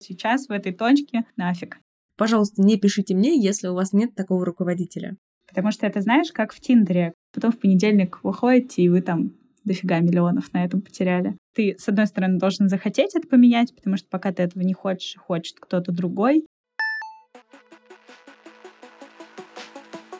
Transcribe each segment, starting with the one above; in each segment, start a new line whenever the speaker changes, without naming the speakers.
Сейчас в этой точке нафиг.
Пожалуйста, не пишите мне, если у вас нет такого руководителя.
Потому что это, знаешь, как в Тиндере. Потом в понедельник выходите, и вы там дофига миллионов на этом потеряли. Ты, с одной стороны, должен захотеть это поменять, потому что пока ты этого не хочешь, хочет кто-то другой.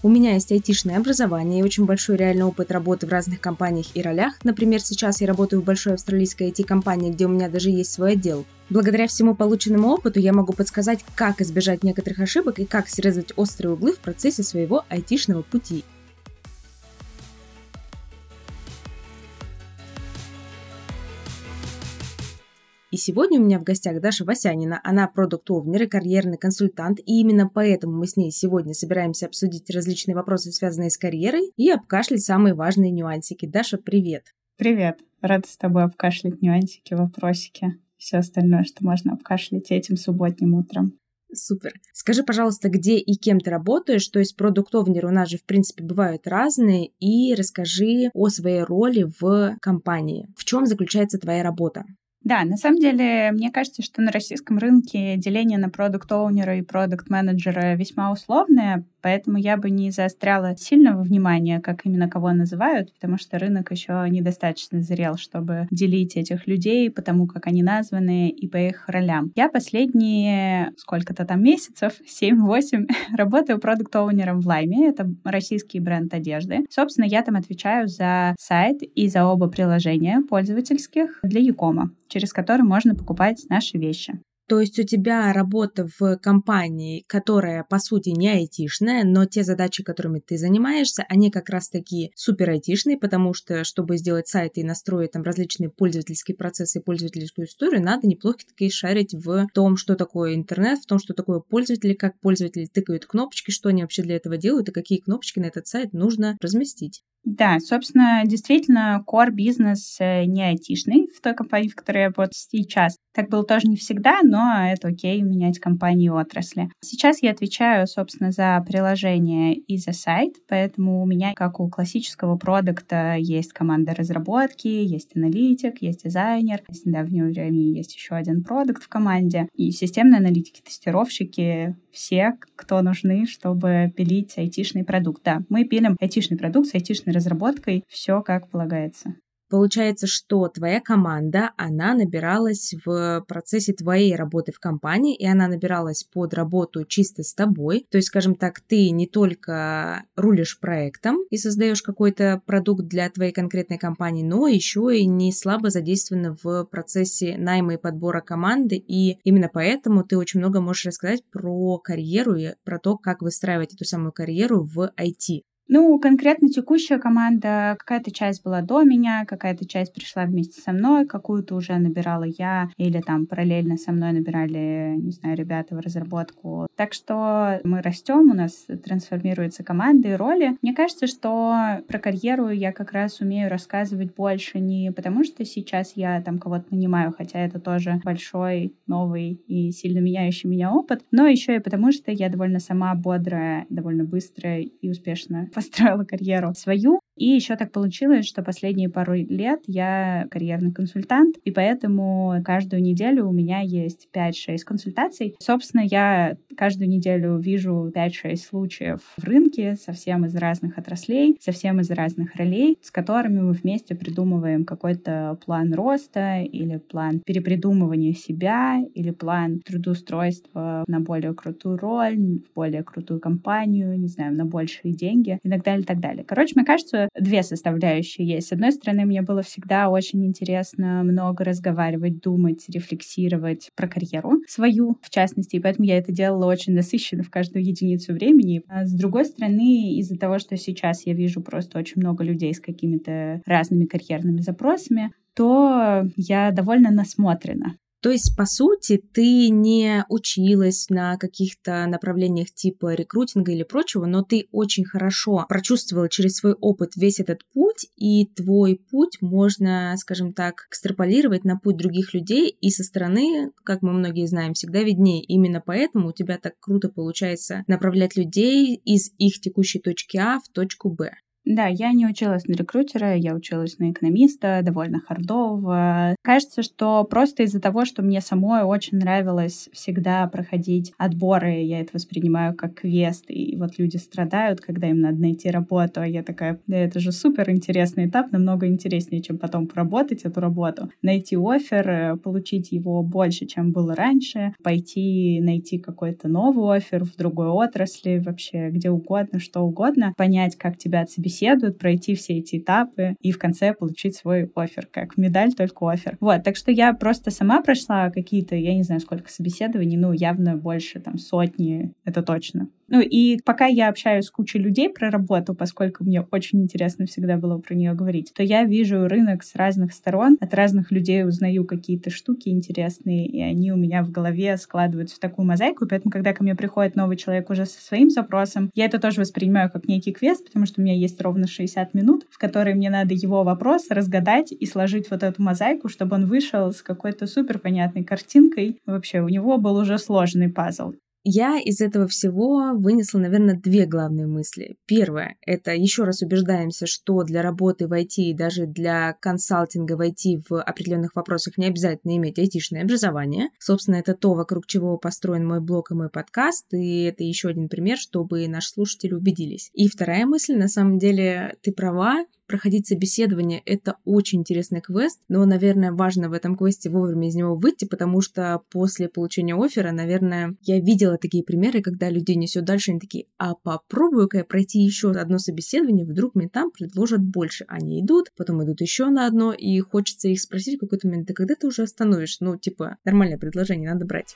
У меня есть айтишное образование и очень большой реальный опыт работы в разных компаниях и ролях. Например, сейчас я работаю в большой австралийской IT-компании, где у меня даже есть свой отдел. Благодаря всему полученному опыту я могу подсказать, как избежать некоторых ошибок и как срезать острые углы в процессе своего айтишного пути. И сегодня у меня в гостях Даша Васянина. Она продукт-овнер и карьерный консультант, и именно поэтому мы с ней сегодня собираемся обсудить различные вопросы, связанные с карьерой, и обкашлять самые важные нюансики. Даша, привет!
Привет! Рада с тобой обкашлять нюансики, вопросики. Все остальное, что можно обкашлять этим субботним утром.
Супер. Скажи, пожалуйста, где и кем ты работаешь, то есть продуктовнер у нас же, в принципе, бывают разные, и расскажи о своей роли в компании. В чем заключается твоя работа?
Да, на самом деле, мне кажется, что на российском рынке деление на продукт-оунера и продукт-менеджера весьма условное, Поэтому я бы не заостряла сильного внимания, как именно кого называют, потому что рынок еще недостаточно зрел, чтобы делить этих людей по тому, как они названы и по их ролям. Я последние сколько-то там месяцев, 7-8, работаю продукт-оунером в Лайме. Это российский бренд одежды. Собственно, я там отвечаю за сайт и за оба приложения пользовательских для Якома, через который можно покупать наши вещи.
То есть у тебя работа в компании, которая по сути не айтишная, но те задачи, которыми ты занимаешься, они как раз таки супер айтишные, потому что чтобы сделать сайт и настроить там различные пользовательские процессы и пользовательскую историю, надо неплохо таки шарить в том, что такое интернет, в том, что такое пользователи, как пользователи тыкают кнопочки, что они вообще для этого делают и какие кнопочки на этот сайт нужно разместить.
Да, собственно, действительно, core бизнес э, не айтишный в той компании, в которой я работаю сейчас. Так было тоже не всегда, но это окей менять компании отрасли. Сейчас я отвечаю, собственно, за приложение и за сайт, поэтому у меня, как у классического продукта, есть команда разработки, есть аналитик, есть дизайнер. С недавнего времени есть еще один продукт в команде. И системные аналитики, тестировщики, все, кто нужны, чтобы пилить айтишный продукт. Да, мы пилим айтишный продукт с айтишной разработкой, все как полагается.
Получается, что твоя команда, она набиралась в процессе твоей работы в компании, и она набиралась под работу чисто с тобой. То есть, скажем так, ты не только рулишь проектом и создаешь какой-то продукт для твоей конкретной компании, но еще и не слабо задействована в процессе найма и подбора команды, и именно поэтому ты очень много можешь рассказать про карьеру и про то, как выстраивать эту самую карьеру в IT.
Ну, конкретно текущая команда, какая-то часть была до меня, какая-то часть пришла вместе со мной, какую-то уже набирала я, или там параллельно со мной набирали, не знаю, ребята в разработку. Так что мы растем, у нас трансформируются команды и роли. Мне кажется, что про карьеру я как раз умею рассказывать больше не потому, что сейчас я там кого-то нанимаю, хотя это тоже большой, новый и сильно меняющий меня опыт, но еще и потому, что я довольно сама бодрая, довольно быстрая и успешно построила карьеру свою. И еще так получилось, что последние пару лет я карьерный консультант, и поэтому каждую неделю у меня есть 5-6 консультаций. Собственно, я каждую неделю вижу 5-6 случаев в рынке, совсем из разных отраслей, совсем из разных ролей, с которыми мы вместе придумываем какой-то план роста или план перепридумывания себя или план трудоустройства на более крутую роль, в более крутую компанию, не знаю, на большие деньги и так далее, и так далее. Короче, мне кажется, две составляющие есть. С одной стороны, мне было всегда очень интересно много разговаривать, думать, рефлексировать про карьеру свою, в частности, и поэтому я это делала очень насыщенно в каждую единицу времени. А с другой стороны, из-за того, что сейчас я вижу просто очень много людей с какими-то разными карьерными запросами, то я довольно насмотрена
То есть, по сути, ты не училась на каких-то направлениях типа рекрутинга или прочего, но ты очень хорошо прочувствовала через свой опыт весь этот путь, и твой путь можно, скажем так, экстраполировать на путь других людей, и со стороны, как мы многие знаем, всегда виднее. Именно поэтому у тебя так круто получается направлять людей из их текущей точки А в точку Б.
Да, я не училась на рекрутера, я училась на экономиста, довольно хардово. Кажется, что просто из-за того, что мне самой очень нравилось всегда проходить отборы, я это воспринимаю как квест, и вот люди страдают, когда им надо найти работу, а я такая, да это же супер интересный этап, намного интереснее, чем потом поработать эту работу. Найти офер, э, получить его больше, чем было раньше, пойти найти какой-то новый офер в другой отрасли, вообще где угодно, что угодно, понять, как тебя отсобесить собеседуют, пройти все эти этапы и в конце получить свой офер, как медаль, только офер. Вот, так что я просто сама прошла какие-то, я не знаю, сколько собеседований, ну, явно больше, там, сотни, это точно. Ну и пока я общаюсь с кучей людей про работу, поскольку мне очень интересно всегда было про нее говорить, то я вижу рынок с разных сторон, от разных людей узнаю какие-то штуки интересные, и они у меня в голове складываются в такую мозаику, поэтому когда ко мне приходит новый человек уже со своим запросом, я это тоже воспринимаю как некий квест, потому что у меня есть ровно 60 минут, в которые мне надо его вопрос разгадать и сложить вот эту мозаику, чтобы он вышел с какой-то супер понятной картинкой. Вообще, у него был уже сложный пазл.
Я из этого всего вынесла, наверное, две главные мысли. Первое — это еще раз убеждаемся, что для работы в IT и даже для консалтинга в IT в определенных вопросах не обязательно иметь айтишное образование. Собственно, это то, вокруг чего построен мой блог и мой подкаст, и это еще один пример, чтобы наши слушатели убедились. И вторая мысль, на самом деле, ты права, проходить собеседование — это очень интересный квест, но, наверное, важно в этом квесте вовремя из него выйти, потому что после получения оффера, наверное, я видела такие примеры, когда людей несет дальше, они такие, а попробую-ка я пройти еще одно собеседование, вдруг мне там предложат больше. Они идут, потом идут еще на одно, и хочется их спросить в какой-то момент, да когда ты уже остановишь? Ну, типа, нормальное предложение, надо брать.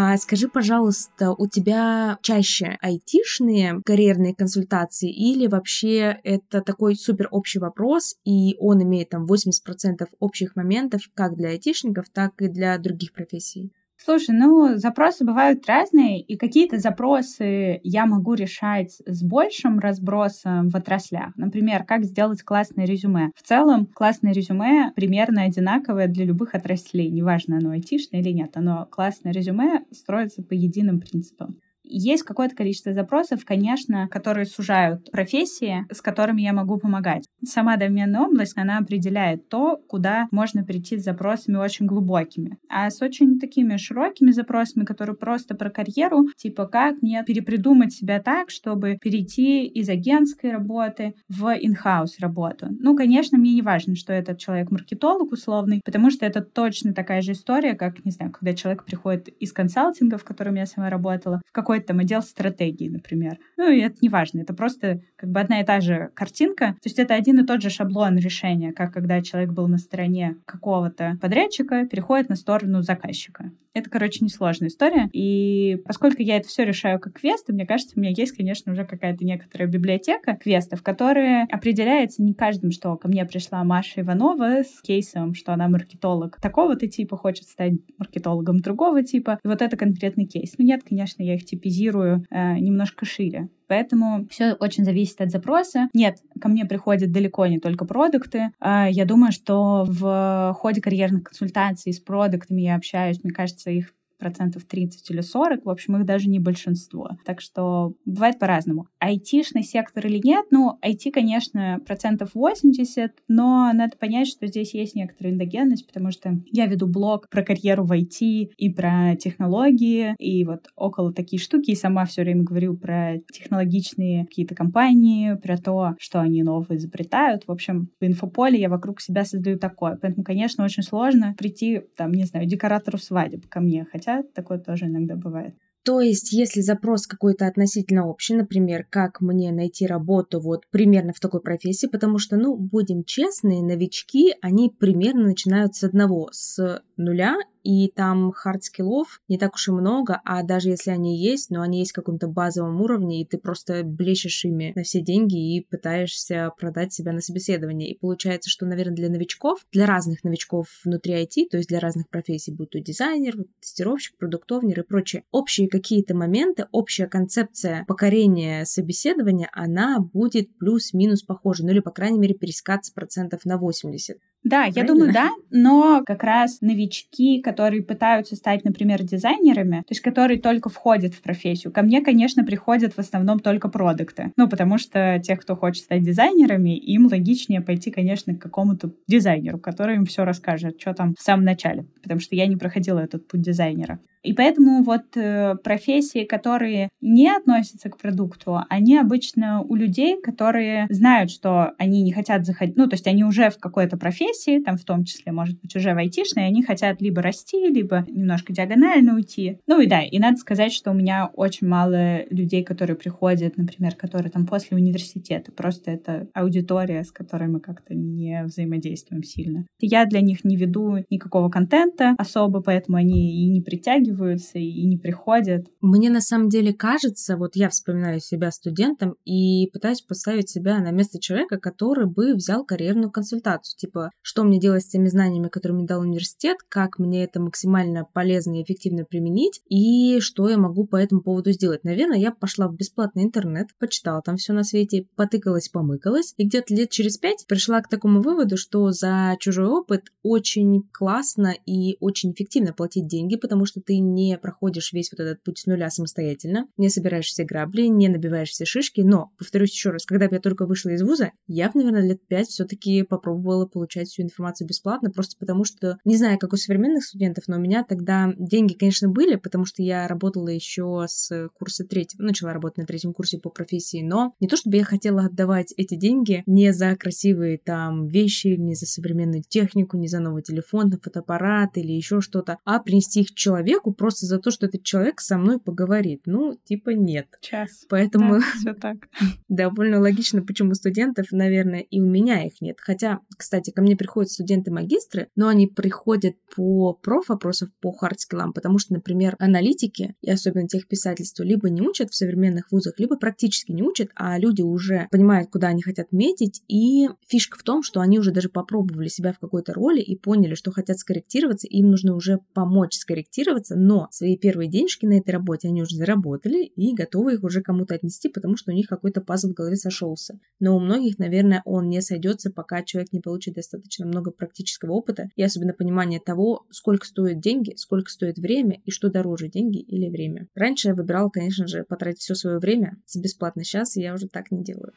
А скажи, пожалуйста, у тебя чаще айтишные карьерные консультации или вообще это такой супер общий вопрос, и он имеет там 80% общих моментов как для айтишников, так и для других профессий?
Слушай, ну, запросы бывают разные, и какие-то запросы я могу решать с большим разбросом в отраслях. Например, как сделать классное резюме. В целом, классное резюме примерно одинаковое для любых отраслей. Неважно, оно айтишное или нет, оно классное резюме строится по единым принципам. Есть какое-то количество запросов, конечно, которые сужают профессии, с которыми я могу помогать. Сама доменная область, она определяет то, куда можно прийти с запросами очень глубокими. А с очень такими широкими запросами, которые просто про карьеру, типа как мне перепридумать себя так, чтобы перейти из агентской работы в инхаус работу. Ну, конечно, мне не важно, что этот человек маркетолог условный, потому что это точно такая же история, как, не знаю, когда человек приходит из консалтинга, в котором я сама работала, в какой какой-то там отдел стратегии, например. Ну, и это не важно, это просто как бы одна и та же картинка. То есть это один и тот же шаблон решения, как когда человек был на стороне какого-то подрядчика, переходит на сторону заказчика. Это, короче, несложная история. И поскольку я это все решаю как квесты, мне кажется, у меня есть, конечно, уже какая-то некоторая библиотека квестов, которая определяется не каждым, что ко мне пришла Маша Иванова с кейсом, что она маркетолог такого-то типа, хочет стать маркетологом другого типа. И вот это конкретный кейс. Ну нет, конечно, я их типизирую э, немножко шире. Поэтому все очень зависит от запроса. Нет, ко мне приходят далеко не только продукты. А я думаю, что в ходе карьерных консультаций с продуктами я общаюсь, мне кажется, их процентов 30 или 40, в общем, их даже не большинство. Так что бывает по-разному. Айтишный сектор или нет? Ну, IT, конечно, процентов 80, но надо понять, что здесь есть некоторая эндогенность, потому что я веду блог про карьеру в IT и про технологии, и вот около такие штуки, и сама все время говорю про технологичные какие-то компании, про то, что они новые изобретают. В общем, в инфополе я вокруг себя создаю такое. Поэтому, конечно, очень сложно прийти, там, не знаю, декоратору свадеб ко мне, хотя хотя такое тоже иногда бывает.
То есть, если запрос какой-то относительно общий, например, как мне найти работу вот примерно в такой профессии, потому что, ну, будем честны, новички, они примерно начинают с одного, с нуля, и там хард-скиллов не так уж и много, а даже если они есть, но они есть в каком-то базовом уровне, и ты просто блещешь ими на все деньги и пытаешься продать себя на собеседование. И получается, что, наверное, для новичков, для разных новичков внутри IT, то есть для разных профессий, будь то дизайнер, тестировщик, product owner и прочее, общие какие-то моменты, общая концепция покорения собеседования, она будет плюс-минус похожа, ну или, по крайней мере, перескаться процентов на 80.
Да, Правильно? я думаю, да, но как раз новички, которые пытаются стать, например, дизайнерами, то есть которые только входят в профессию, ко мне, конечно, приходят в основном только продукты. Ну, потому что тех, кто хочет стать дизайнерами, им логичнее пойти, конечно, к какому-то дизайнеру, который им все расскажет, что там в самом начале, потому что я не проходила этот путь дизайнера. И поэтому вот э, профессии, которые не относятся к продукту, они обычно у людей, которые знают, что они не хотят заходить, ну, то есть они уже в какой-то профессии, там в том числе, может быть, уже в айтишной, они хотят либо расти, либо немножко диагонально уйти. Ну и да, и надо сказать, что у меня очень мало людей, которые приходят, например, которые там после университета. Просто это аудитория, с которой мы как-то не взаимодействуем сильно. Я для них не веду никакого контента особо, поэтому они и не притягивают оттягиваются и не приходят.
Мне на самом деле кажется, вот я вспоминаю себя студентом и пытаюсь поставить себя на место человека, который бы взял карьерную консультацию. Типа, что мне делать с теми знаниями, которые мне дал университет, как мне это максимально полезно и эффективно применить, и что я могу по этому поводу сделать. Наверное, я пошла в бесплатный интернет, почитала там все на свете, потыкалась, помыкалась, и где-то лет через пять пришла к такому выводу, что за чужой опыт очень классно и очень эффективно платить деньги, потому что ты не проходишь весь вот этот путь с нуля самостоятельно, не собираешь все грабли, не набиваешь все шишки, но, повторюсь еще раз, когда бы я только вышла из вуза, я наверное, лет пять все-таки попробовала получать всю информацию бесплатно, просто потому что, не знаю, как у современных студентов, но у меня тогда деньги, конечно, были, потому что я работала еще с курса третьего, начала работать на третьем курсе по профессии, но не то, чтобы я хотела отдавать эти деньги не за красивые там вещи, не за современную технику, не за новый телефон, фотоаппарат или еще что-то, а принести их человеку, просто за то, что этот человек со мной поговорит. Ну, типа нет.
Час.
Поэтому
да, все так.
довольно логично, почему студентов, наверное, и у меня их нет. Хотя, кстати, ко мне приходят студенты-магистры, но они приходят по проф-вопросов по хардскиллам, потому что, например, аналитики, и особенно техписательство, либо не учат в современных вузах, либо практически не учат, а люди уже понимают, куда они хотят метить, и фишка в том, что они уже даже попробовали себя в какой-то роли и поняли, что хотят скорректироваться, им нужно уже помочь скорректироваться, но свои первые денежки на этой работе они уже заработали и готовы их уже кому-то отнести, потому что у них какой-то пазл в голове сошелся. Но у многих, наверное, он не сойдется, пока человек не получит достаточно много практического опыта и особенно понимания того, сколько стоят деньги, сколько стоит время и что дороже, деньги или время. Раньше я выбирала, конечно же, потратить все свое время за бесплатно. Сейчас я уже так не делаю.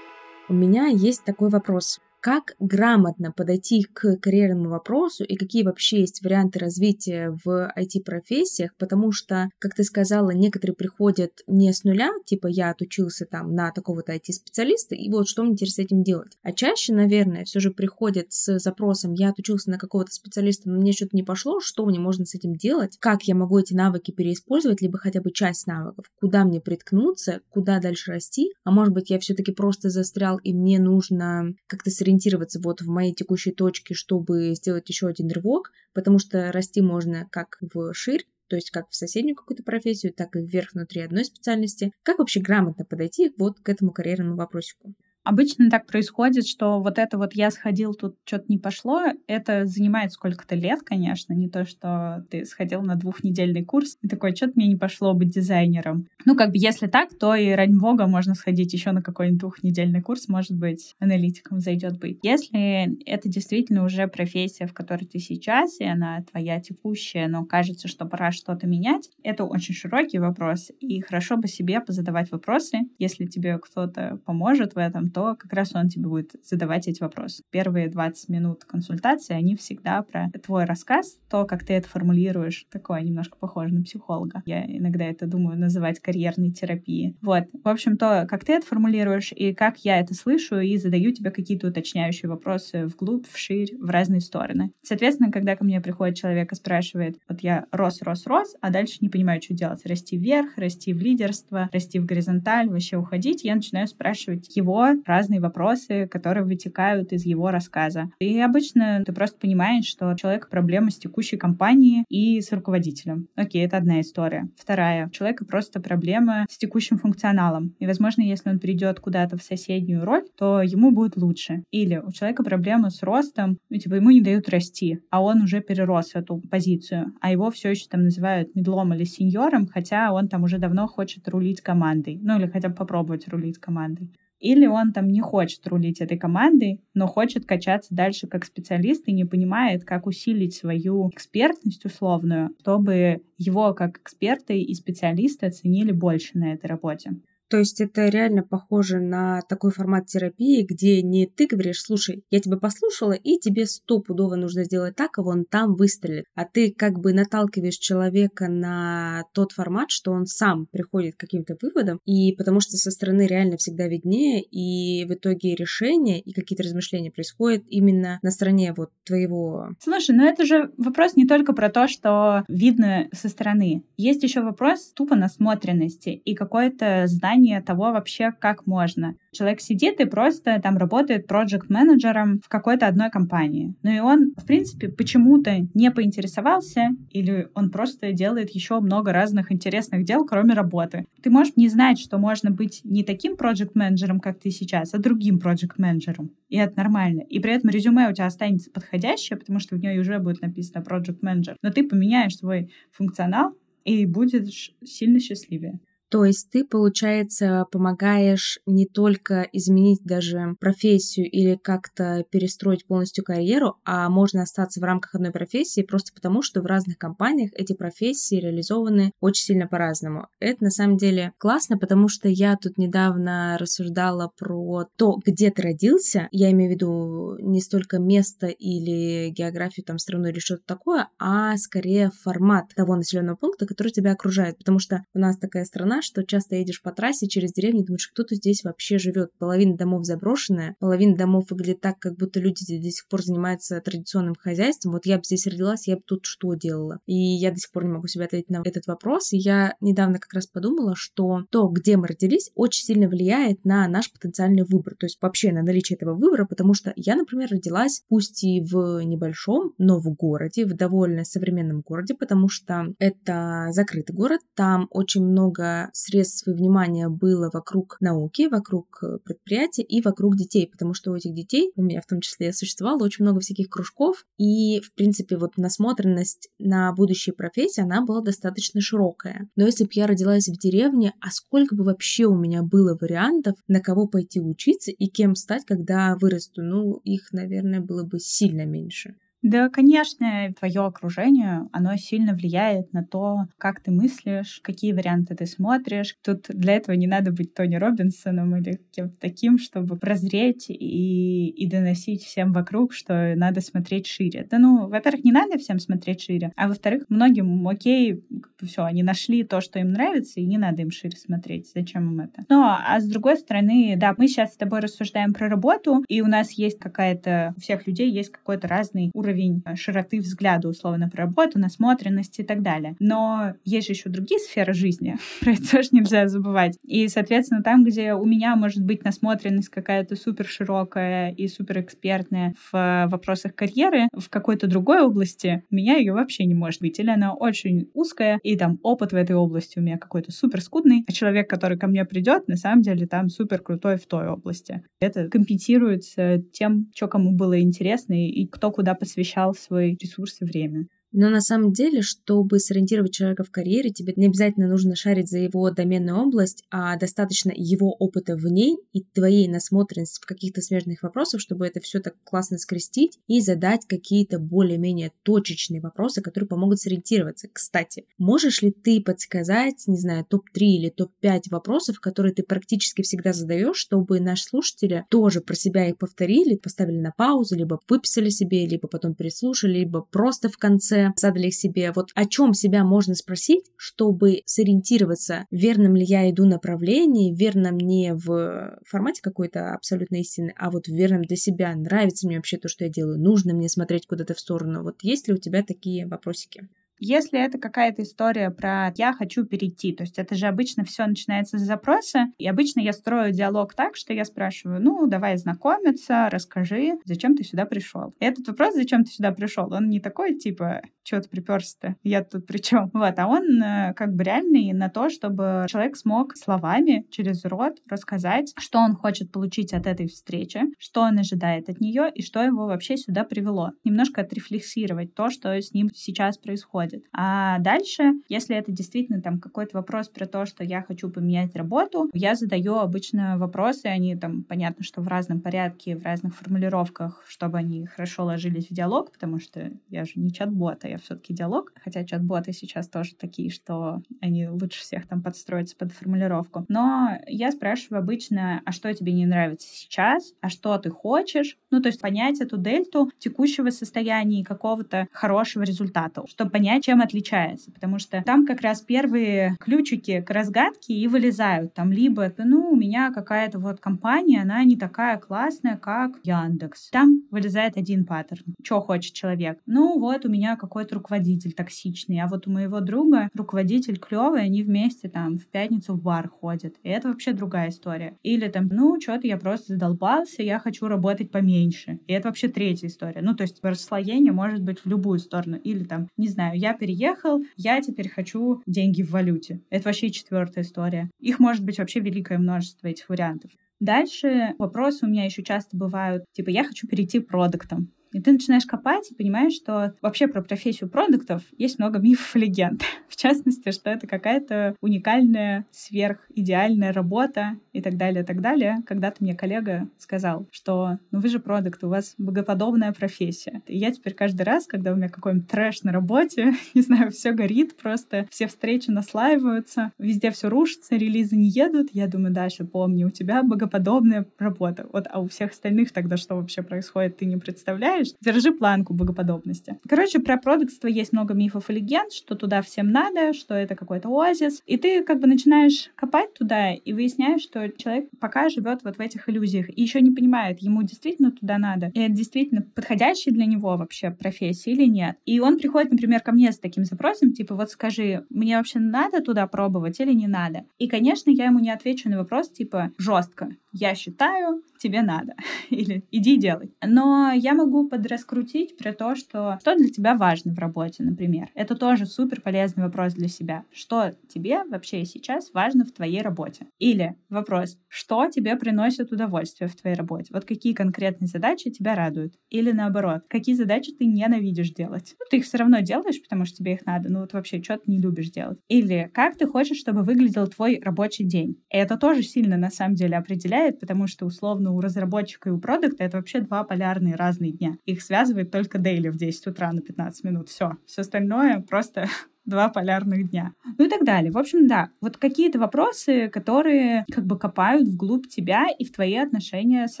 У меня есть такой вопрос как грамотно подойти к карьерному вопросу и какие вообще есть варианты развития в IT-профессиях, потому что, как ты сказала, некоторые приходят не с нуля, типа я отучился там на такого-то IT-специалиста, и вот что мне теперь с этим делать. А чаще, наверное, все же приходят с запросом, я отучился на какого-то специалиста, но мне что-то не пошло, что мне можно с этим делать, как я могу эти навыки переиспользовать, либо хотя бы часть навыков, куда мне приткнуться, куда дальше расти, а может быть я все-таки просто застрял и мне нужно как-то среагировать сориентироваться вот в моей текущей точке, чтобы сделать еще один рывок, потому что расти можно как в ширь, то есть как в соседнюю какую-то профессию, так и вверх внутри одной специальности. Как вообще грамотно подойти вот к этому карьерному вопросику?
Обычно так происходит, что вот это вот я сходил, тут что-то не пошло, это занимает сколько-то лет, конечно, не то, что ты сходил на двухнедельный курс и такой, что-то мне не пошло быть дизайнером. Ну, как бы, если так, то и ради бога можно сходить еще на какой-нибудь двухнедельный курс, может быть, аналитиком зайдет быть. Если это действительно уже профессия, в которой ты сейчас, и она твоя текущая, но кажется, что пора что-то менять, это очень широкий вопрос, и хорошо бы себе позадавать вопросы, если тебе кто-то поможет в этом, то как раз он тебе будет задавать эти вопросы. Первые 20 минут консультации, они всегда про твой рассказ, то, как ты это формулируешь, такое немножко похоже на психолога. Я иногда это думаю называть карьерной терапией. Вот. В общем, то, как ты это формулируешь и как я это слышу, и задаю тебе какие-то уточняющие вопросы вглубь, вширь, в разные стороны. Соответственно, когда ко мне приходит человек и спрашивает, вот я рос, рос, рос, а дальше не понимаю, что делать. Расти вверх, расти в лидерство, расти в горизонталь, вообще уходить, я начинаю спрашивать его разные вопросы, которые вытекают из его рассказа. И обычно ты просто понимаешь, что у человека проблема с текущей компанией и с руководителем. Окей, это одна история. Вторая. У человека просто проблема с текущим функционалом. И, возможно, если он перейдет куда-то в соседнюю роль, то ему будет лучше. Или у человека проблема с ростом, ну, типа, ему не дают расти, а он уже перерос эту позицию, а его все еще там называют медлом или сеньором, хотя он там уже давно хочет рулить командой. Ну, или хотя бы попробовать рулить командой. Или он там не хочет рулить этой командой, но хочет качаться дальше как специалист и не понимает, как усилить свою экспертность условную, чтобы его как эксперта и специалиста оценили больше на этой работе.
То есть это реально похоже на такой формат терапии, где не ты говоришь, слушай, я тебя послушала, и тебе стопудово нужно сделать так, а вон там выстрелит. А ты как бы наталкиваешь человека на тот формат, что он сам приходит к каким-то выводам, и потому что со стороны реально всегда виднее, и в итоге решения и какие-то размышления происходят именно на стороне вот твоего...
Слушай, ну это же вопрос не только про то, что видно со стороны. Есть еще вопрос тупо насмотренности и какое-то знание понимание того вообще, как можно. Человек сидит и просто там работает проект-менеджером в какой-то одной компании. Ну и он, в принципе, почему-то не поинтересовался или он просто делает еще много разных интересных дел, кроме работы. Ты можешь не знать, что можно быть не таким проект-менеджером, как ты сейчас, а другим проект-менеджером. И это нормально. И при этом резюме у тебя останется подходящее, потому что в ней уже будет написано проект-менеджер. Но ты поменяешь свой функционал, и будешь сильно счастливее.
То есть ты, получается, помогаешь не только изменить даже профессию или как-то перестроить полностью карьеру, а можно остаться в рамках одной профессии просто потому, что в разных компаниях эти профессии реализованы очень сильно по-разному. Это на самом деле классно, потому что я тут недавно рассуждала про то, где ты родился. Я имею в виду не столько место или географию, там, страну или что-то такое, а скорее формат того населенного пункта, который тебя окружает. Потому что у нас такая страна, что часто едешь по трассе через деревню, думаешь, кто-то здесь вообще живет. Половина домов заброшенная, половина домов выглядит так, как будто люди здесь до сих пор занимаются традиционным хозяйством. Вот я бы здесь родилась, я бы тут что делала? И я до сих пор не могу себе ответить на этот вопрос. И я недавно как раз подумала, что то, где мы родились, очень сильно влияет на наш потенциальный выбор. То есть вообще на наличие этого выбора, потому что я, например, родилась пусть и в небольшом, но в городе, в довольно современном городе, потому что это закрытый город, там очень много средств и внимания было вокруг науки, вокруг э, предприятий и вокруг детей, потому что у этих детей, у меня в том числе существовало очень много всяких кружков, и, в принципе, вот насмотренность на будущие профессии, она была достаточно широкая. Но если бы я родилась в деревне, а сколько бы вообще у меня было вариантов, на кого пойти учиться и кем стать, когда вырасту? Ну, их, наверное, было бы сильно меньше.
Да, конечно, твое окружение, оно сильно влияет на то, как ты мыслишь, какие варианты ты смотришь. Тут для этого не надо быть Тони Робинсоном или кем-то таким, чтобы прозреть и, и доносить всем вокруг, что надо смотреть шире. Да ну, во-первых, не надо всем смотреть шире, а во-вторых, многим окей, все, они нашли то, что им нравится, и не надо им шире смотреть. Зачем им это? Ну, а с другой стороны, да, мы сейчас с тобой рассуждаем про работу, и у нас есть какая-то, у всех людей есть какой-то разный уровень уровень э, широты взгляда, условно, про работу, насмотренности и так далее. Но есть же еще другие сферы жизни, про это тоже нельзя забывать. И, соответственно, там, где у меня может быть насмотренность какая-то супер широкая и супер экспертная в э, вопросах карьеры, в какой-то другой области у меня ее вообще не может быть. Или она очень узкая, и там опыт в этой области у меня какой-то супер скудный, а человек, который ко мне придет, на самом деле там супер крутой в той области. Это компенсируется тем, что кому было интересно и кто куда посвящен посвящал свои ресурсы, время.
Но на самом деле, чтобы сориентировать человека в карьере, тебе не обязательно нужно шарить за его доменную область, а достаточно его опыта в ней и твоей насмотренности в каких-то смежных вопросах, чтобы это все так классно скрестить и задать какие-то более-менее точечные вопросы, которые помогут сориентироваться. Кстати, можешь ли ты подсказать, не знаю, топ-3 или топ-5 вопросов, которые ты практически всегда задаешь, чтобы наши слушатели тоже про себя их повторили, поставили на паузу, либо выписали себе, либо потом переслушали, либо просто в конце вопросы задали себе, вот о чем себя можно спросить, чтобы сориентироваться, верным ли я иду направлении, верном не в формате какой-то абсолютной истины, а вот верном для себя, нравится мне вообще то, что я делаю, нужно мне смотреть куда-то в сторону. Вот есть ли у тебя такие вопросики?
Если это какая-то история про «я хочу перейти», то есть это же обычно все начинается с запроса, и обычно я строю диалог так, что я спрашиваю, ну, давай знакомиться, расскажи, зачем ты сюда пришел. Этот вопрос, зачем ты сюда пришел, он не такой, типа, что ты приперся-то, я тут при чем? Вот, а он э, как бы реальный на то, чтобы человек смог словами через рот рассказать, что он хочет получить от этой встречи, что он ожидает от нее и что его вообще сюда привело. Немножко отрефлексировать то, что с ним сейчас происходит. А дальше, если это действительно там какой-то вопрос про то, что я хочу поменять работу, я задаю обычно вопросы, они там, понятно, что в разном порядке, в разных формулировках, чтобы они хорошо ложились в диалог, потому что я же не чат-бот, а я все-таки диалог, хотя чат-боты сейчас тоже такие, что они лучше всех там подстроятся под формулировку. Но я спрашиваю обычно, а что тебе не нравится сейчас, а что ты хочешь, ну, то есть понять эту дельту текущего состояния и какого-то хорошего результата, чтобы понять, чем отличается, потому что там как раз первые ключики к разгадке и вылезают. Там либо, ну, у меня какая-то вот компания, она не такая классная, как Яндекс. Там вылезает один паттерн. Что хочет человек? Ну, вот у меня какой-то руководитель токсичный, а вот у моего друга руководитель клевый, они вместе там в пятницу в бар ходят. И это вообще другая история. Или там, ну, что-то я просто задолбался, я хочу работать поменьше. И это вообще третья история. Ну, то есть расслоение может быть в любую сторону. Или там, не знаю, я переехал, я теперь хочу деньги в валюте. Это вообще четвертая история. Их может быть вообще великое множество этих вариантов. Дальше вопросы у меня еще часто бывают, типа, я хочу перейти к продуктам. И ты начинаешь копать и понимаешь, что вообще про профессию продуктов есть много мифов и легенд. В частности, что это какая-то уникальная, сверхидеальная работа и так далее, и так далее. Когда-то мне коллега сказал, что ну вы же продукт, у вас богоподобная профессия. И я теперь каждый раз, когда у меня какой-нибудь трэш на работе, не знаю, все горит просто, все встречи наслаиваются, везде все рушится, релизы не едут, я думаю, Даша, помни, у тебя богоподобная работа. Вот, а у всех остальных тогда что вообще происходит, ты не представляешь, знаешь, держи планку богоподобности. Короче, про продуктство есть много мифов и легенд, что туда всем надо, что это какой-то оазис. И ты как бы начинаешь копать туда и выясняешь, что человек пока живет вот в этих иллюзиях и еще не понимает, ему действительно туда надо, и это действительно подходящая для него вообще профессия или нет. И он приходит, например, ко мне с таким запросом, типа, вот скажи, мне вообще надо туда пробовать или не надо? И, конечно, я ему не отвечу на вопрос, типа, жестко. Я считаю, тебе надо. Или иди делай. Но я могу подраскрутить про то, что что для тебя важно в работе, например. Это тоже супер полезный вопрос для себя. Что тебе вообще сейчас важно в твоей работе? Или вопрос, что тебе приносит удовольствие в твоей работе? Вот какие конкретные задачи тебя радуют? Или наоборот, какие задачи ты ненавидишь делать? Ну, ты их все равно делаешь, потому что тебе их надо, ну вот вообще, что ты не любишь делать? Или как ты хочешь, чтобы выглядел твой рабочий день? Это тоже сильно на самом деле определяет, потому что условно у разработчика и у продукта это вообще два полярные разные дня. Их связывает только дейли в 10 утра на 15 минут. Все. Все остальное просто два полярных дня. Ну и так далее. В общем, да, вот какие-то вопросы, которые как бы копают вглубь тебя и в твои отношения с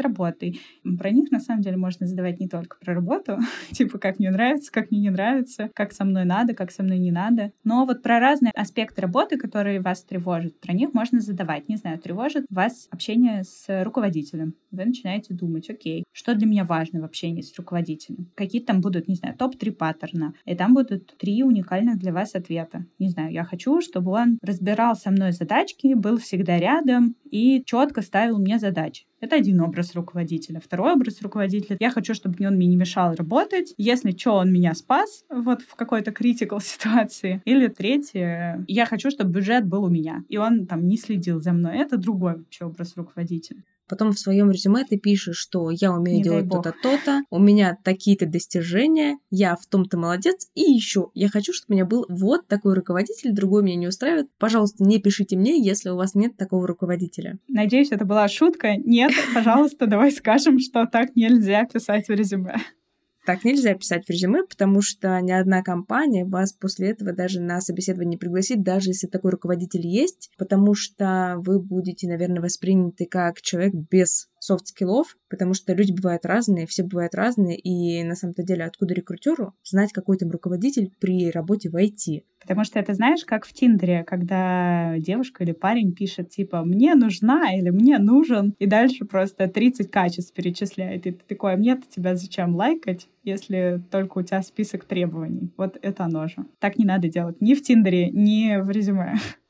работой. Про них, на самом деле, можно задавать не только про работу, типа, как мне нравится, как мне не нравится, как со мной надо, как со мной не надо. Но вот про разные аспекты работы, которые вас тревожат, про них можно задавать. Не знаю, тревожит вас общение с руководителем. Вы начинаете думать, окей, что для меня важно в общении с руководителем? Какие там будут, не знаю, топ-3 паттерна, и там будут три уникальных для вас ответа. Не знаю, я хочу, чтобы он разбирал со мной задачки, был всегда рядом и четко ставил мне задачи. Это один образ руководителя. Второй образ руководителя. Я хочу, чтобы он мне не мешал работать. Если что, он меня спас вот в какой-то критикал ситуации. Или третье. Я хочу, чтобы бюджет был у меня. И он там не следил за мной. Это другой вообще образ руководителя.
Потом в своем резюме ты пишешь, что я умею не делать то-то, то-то, у меня такие-то достижения, я в том-то молодец, и еще я хочу, чтобы у меня был вот такой руководитель, другой меня не устраивает. Пожалуйста, не пишите мне, если у вас нет такого руководителя.
Надеюсь, это была шутка. Нет, пожалуйста, давай скажем, что так нельзя писать в резюме.
Так нельзя писать в резюме, потому что ни одна компания вас после этого даже на собеседование не пригласит, даже если такой руководитель есть, потому что вы будете, наверное, восприняты как человек без софт-скиллов, потому что люди бывают разные, все бывают разные, и на самом-то деле откуда рекрутеру знать, какой там руководитель при работе в IT?
Потому что это знаешь, как в Тиндере, когда девушка или парень пишет типа «мне нужна» или «мне нужен», и дальше просто 30 качеств перечисляет. И ты такой, а мне-то тебя зачем лайкать, если только у тебя список требований? Вот это оно же. Так не надо делать ни в Тиндере, ни в резюме.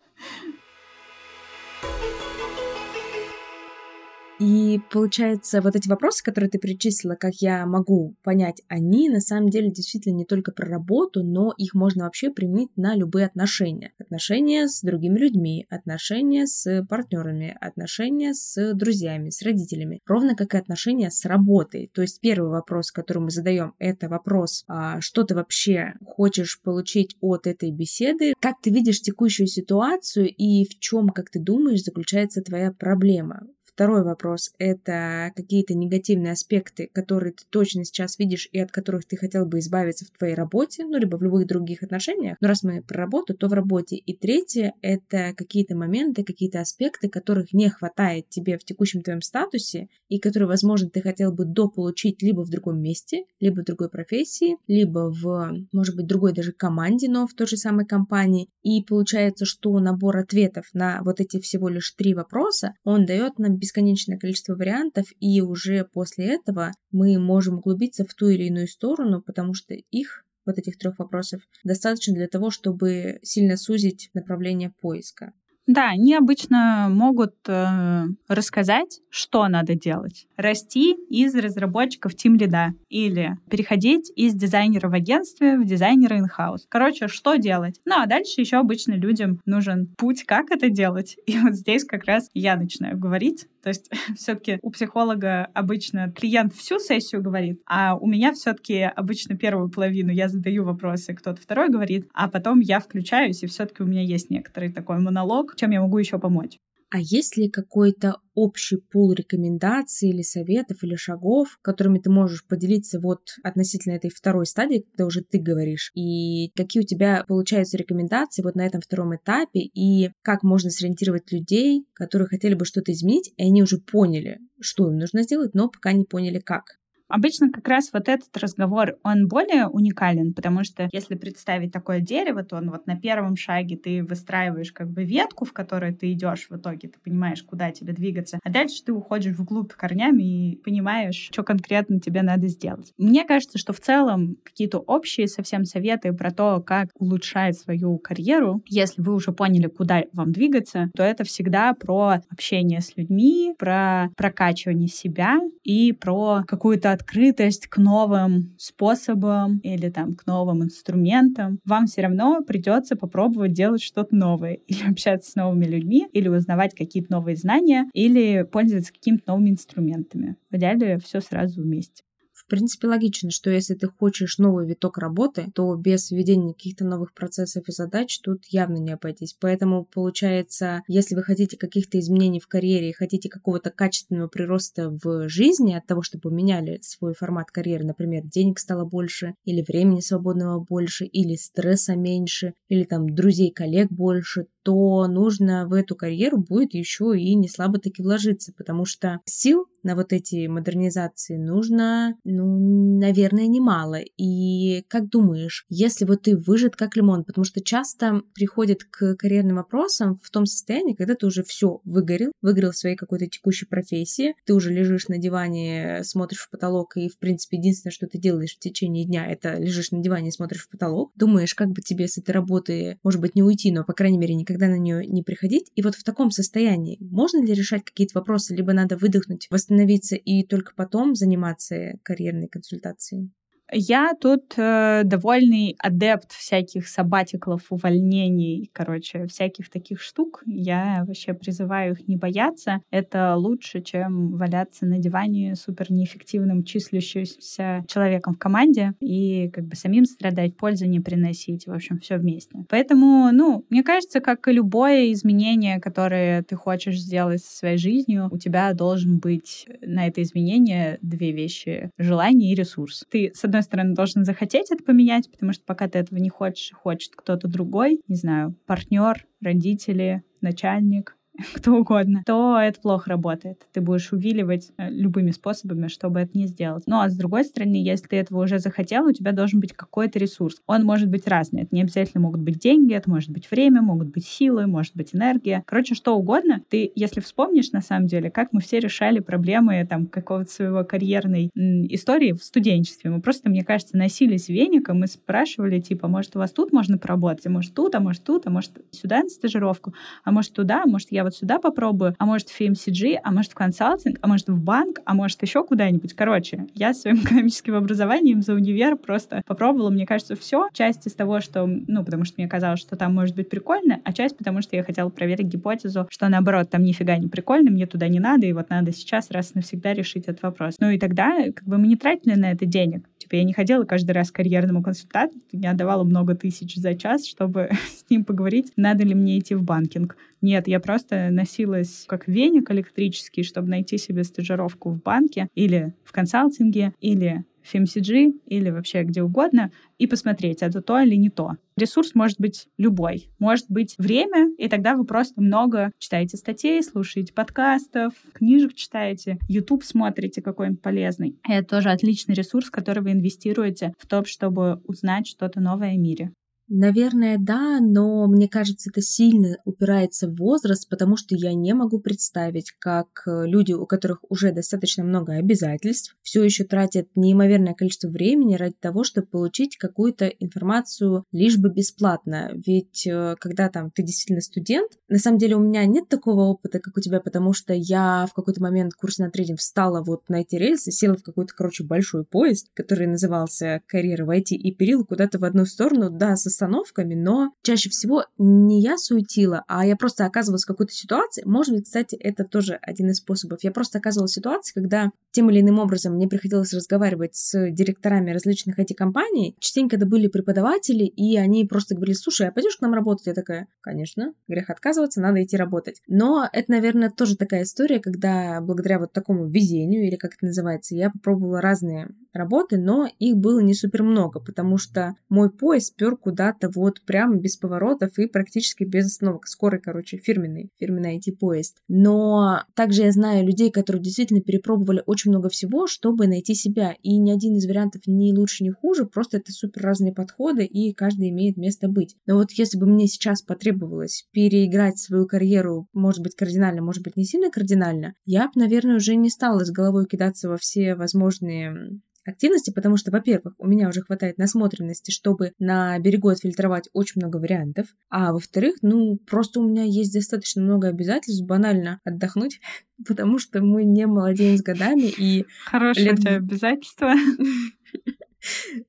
И получается, вот эти вопросы, которые ты перечислила, как я могу понять, они на самом деле действительно не только про работу, но их можно вообще применить на любые отношения. Отношения с другими людьми, отношения с партнерами, отношения с друзьями, с родителями, ровно как и отношения с работой. То есть первый вопрос, который мы задаем, это вопрос, а что ты вообще хочешь получить от этой беседы, как ты видишь текущую ситуацию и в чем, как ты думаешь, заключается твоя проблема. Второй вопрос — это какие-то негативные аспекты, которые ты точно сейчас видишь и от которых ты хотел бы избавиться в твоей работе, ну, либо в любых других отношениях. Но раз мы про работу, то в работе. И третье — это какие-то моменты, какие-то аспекты, которых не хватает тебе в текущем твоем статусе и которые, возможно, ты хотел бы дополучить либо в другом месте, либо в другой профессии, либо в, может быть, другой даже команде, но в той же самой компании. И получается, что набор ответов на вот эти всего лишь три вопроса, он дает нам бесконечное количество вариантов, и уже после этого мы можем углубиться в ту или иную сторону, потому что их вот этих трех вопросов достаточно для того, чтобы сильно сузить направление поиска.
Да, они обычно могут э, рассказать, что надо делать. Расти из разработчиков Team лида или переходить из дизайнера в агентстве в дизайнера in-house. Короче, что делать? Ну, а дальше еще обычно людям нужен путь, как это делать. И вот здесь как раз я начинаю говорить. То есть все-таки у психолога обычно клиент всю сессию говорит, а у меня все-таки обычно первую половину я задаю вопросы, кто-то второй говорит, а потом я включаюсь, и все-таки у меня есть некоторый такой монолог, чем я могу еще помочь.
А есть ли какой-то общий пул рекомендаций или советов или шагов, которыми ты можешь поделиться вот относительно этой второй стадии, когда уже ты говоришь, и какие у тебя получаются рекомендации вот на этом втором этапе, и как можно сориентировать людей, которые хотели бы что-то изменить, и они уже поняли, что им нужно сделать, но пока не поняли как.
Обычно как раз вот этот разговор, он более уникален, потому что если представить такое дерево, то он вот на первом шаге ты выстраиваешь как бы ветку, в которой ты идешь в итоге, ты понимаешь, куда тебе двигаться, а дальше ты уходишь вглубь корнями и понимаешь, что конкретно тебе надо сделать. Мне кажется, что в целом какие-то общие совсем советы про то, как улучшать свою карьеру, если вы уже поняли, куда вам двигаться, то это всегда про общение с людьми, про прокачивание себя и про какую-то открытость к новым способам или там к новым инструментам, вам все равно придется попробовать делать что-то новое или общаться с новыми людьми, или узнавать какие-то новые знания, или пользоваться какими-то новыми инструментами. В идеале все сразу вместе.
В принципе, логично, что если ты хочешь новый виток работы, то без введения каких-то новых процессов и задач тут явно не обойтись. Поэтому, получается, если вы хотите каких-то изменений в карьере и хотите какого-то качественного прироста в жизни от того, чтобы поменяли свой формат карьеры, например, денег стало больше, или времени свободного больше, или стресса меньше, или там друзей, коллег больше, то нужно в эту карьеру будет еще и не слабо таки вложиться, потому что сил на вот эти модернизации нужно, ну, наверное, немало. И как думаешь, если вот ты выжат как лимон, потому что часто приходит к карьерным вопросам в том состоянии, когда ты уже все выгорел, выгорел в своей какой-то текущей профессии, ты уже лежишь на диване, смотришь в потолок, и, в принципе, единственное, что ты делаешь в течение дня, это лежишь на диване и смотришь в потолок, думаешь, как бы тебе с этой работы, может быть, не уйти, но, по крайней мере, никогда на нее не приходить. И вот в таком состоянии можно ли решать какие-то вопросы, либо надо выдохнуть, восстановиться и только потом заниматься карьерной консультацией?
Я тут э, довольный адепт всяких сабатиклов, увольнений, короче, всяких таких штук. Я вообще призываю их не бояться. Это лучше, чем валяться на диване супер неэффективным числящимся человеком в команде и как бы самим страдать, пользы не приносить. В общем, все вместе. Поэтому, ну, мне кажется, как и любое изменение, которое ты хочешь сделать со своей жизнью, у тебя должен быть на это изменение две вещи — желание и ресурс. Ты, с одной одной стороны, должен захотеть это поменять, потому что пока ты этого не хочешь, хочет кто-то другой, не знаю, партнер, родители, начальник, кто угодно, то это плохо работает. Ты будешь увиливать э, любыми способами, чтобы это не сделать. Ну а с другой стороны, если ты этого уже захотел, у тебя должен быть какой-то ресурс. Он может быть разный. Это не обязательно могут быть деньги, это может быть время, могут быть силы, может быть энергия. Короче, что угодно. Ты, если вспомнишь, на самом деле, как мы все решали проблемы там какого-то своего карьерной истории в студенчестве. Мы просто, мне кажется, носились веником и спрашивали, типа, может, у вас тут можно поработать, а может, тут, а может, тут, а может, сюда на стажировку, а может, туда, а может, я вот сюда попробую, а может, в FMCG, а может, в консалтинг, а может, в банк, а может, еще куда-нибудь. Короче, я своим экономическим образованием за универ просто попробовала, мне кажется, все. Часть из того, что, ну, потому что мне казалось, что там может быть прикольно, а часть потому, что я хотела проверить гипотезу, что наоборот, там нифига не прикольно, мне туда не надо, и вот надо сейчас раз навсегда решить этот вопрос. Ну и тогда как бы мы не тратили на это денег. Типа я не ходила каждый раз к карьерному консультанту, я давала много тысяч за час, чтобы с ним поговорить, надо ли мне идти в банкинг. Нет, я просто носилась как веник электрический, чтобы найти себе стажировку в банке или в консалтинге, или в FMCG или вообще где угодно, и посмотреть, это то или не то. Ресурс может быть любой. Может быть время, и тогда вы просто много читаете статей, слушаете подкастов, книжек читаете, YouTube смотрите какой-нибудь полезный. Это тоже отличный ресурс, который вы инвестируете в то, чтобы узнать что-то новое о мире.
Наверное, да, но мне кажется, это сильно упирается в возраст, потому что я не могу представить, как э, люди, у которых уже достаточно много обязательств, все еще тратят неимоверное количество времени ради того, чтобы получить какую-то информацию лишь бы бесплатно. Ведь э, когда там ты действительно студент, на самом деле у меня нет такого опыта, как у тебя, потому что я в какой-то момент курс на третьем встала вот на эти рельсы, села в какой-то, короче, большой поезд, который назывался «Карьера в IT» и перил куда-то в одну сторону, да, со остановками, но чаще всего не я суетила, а я просто оказывалась в какой-то ситуации. Может быть, кстати, это тоже один из способов. Я просто оказывалась в ситуации, когда тем или иным образом мне приходилось разговаривать с директорами различных IT-компаний. Частенько это были преподаватели, и они просто говорили, слушай, а пойдешь к нам работать? Я такая, конечно, грех отказываться, надо идти работать. Но это, наверное, тоже такая история, когда благодаря вот такому везению, или как это называется, я попробовала разные работы, но их было не супер много, потому что мой поезд пер куда-то вот прямо без поворотов и практически без остановок. Скорый, короче, фирменный, фирменный IT-поезд. Но также я знаю людей, которые действительно перепробовали очень много всего, чтобы найти себя. И ни один из вариантов не лучше, не хуже, просто это супер разные подходы, и каждый имеет место быть. Но вот если бы мне сейчас потребовалось переиграть свою карьеру, может быть, кардинально, может быть, не сильно кардинально, я бы, наверное, уже не стала с головой кидаться во все возможные активности, потому что, во-первых, у меня уже хватает насмотренности, чтобы на берегу отфильтровать очень много вариантов, а во-вторых, ну, просто у меня есть достаточно много обязательств банально отдохнуть, потому что мы не молодеем с годами и...
Хорошее лет... у тебя обязательство.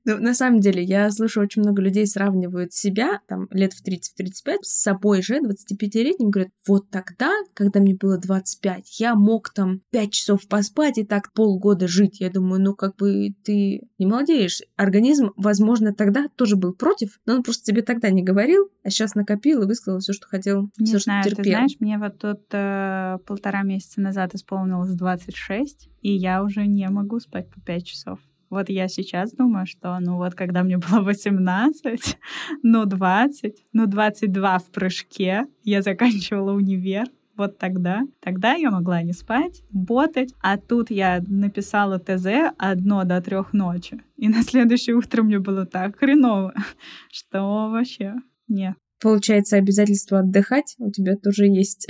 Ну, на самом деле, я слышу, очень много людей сравнивают себя, там, лет в 30-35, с собой же, 25-летним, говорят, вот тогда, когда мне было 25, я мог там 5 часов поспать и так полгода жить. Я думаю, ну, как бы ты не молодеешь. Организм, возможно, тогда тоже был против, но он просто тебе тогда не говорил, а сейчас накопил и высказал все, что хотел,
не
все,
знаю,
что терпел.
Ты знаешь, мне вот тут э, полтора месяца назад исполнилось 26, и я уже не могу спать по 5 часов. Вот я сейчас думаю, что, ну вот, когда мне было 18, ну 20, ну 22 в прыжке, я заканчивала универ, вот тогда. Тогда я могла не спать, ботать, а тут я написала ТЗ одно до трех ночи. И на следующее утро мне было так хреново, что вообще не.
Получается, обязательство отдыхать у тебя тоже есть.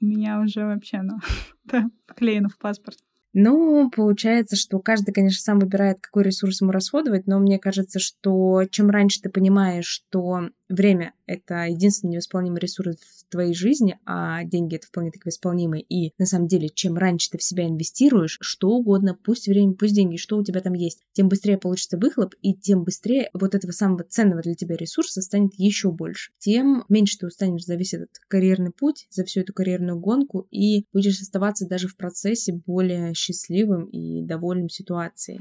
У меня уже вообще, ну, да, поклеено в паспорт.
Ну, получается, что каждый, конечно, сам выбирает, какой ресурс ему расходовать, но мне кажется, что чем раньше ты понимаешь, что время — это единственный невосполнимый ресурс в твоей жизни, а деньги — это вполне таки восполнимый. И на самом деле, чем раньше ты в себя инвестируешь, что угодно, пусть время, пусть деньги, что у тебя там есть, тем быстрее получится выхлоп, и тем быстрее вот этого самого ценного для тебя ресурса станет еще больше. Тем меньше ты устанешь за весь этот карьерный путь, за всю эту карьерную гонку, и будешь оставаться даже в процессе более счастливым и довольным ситуацией.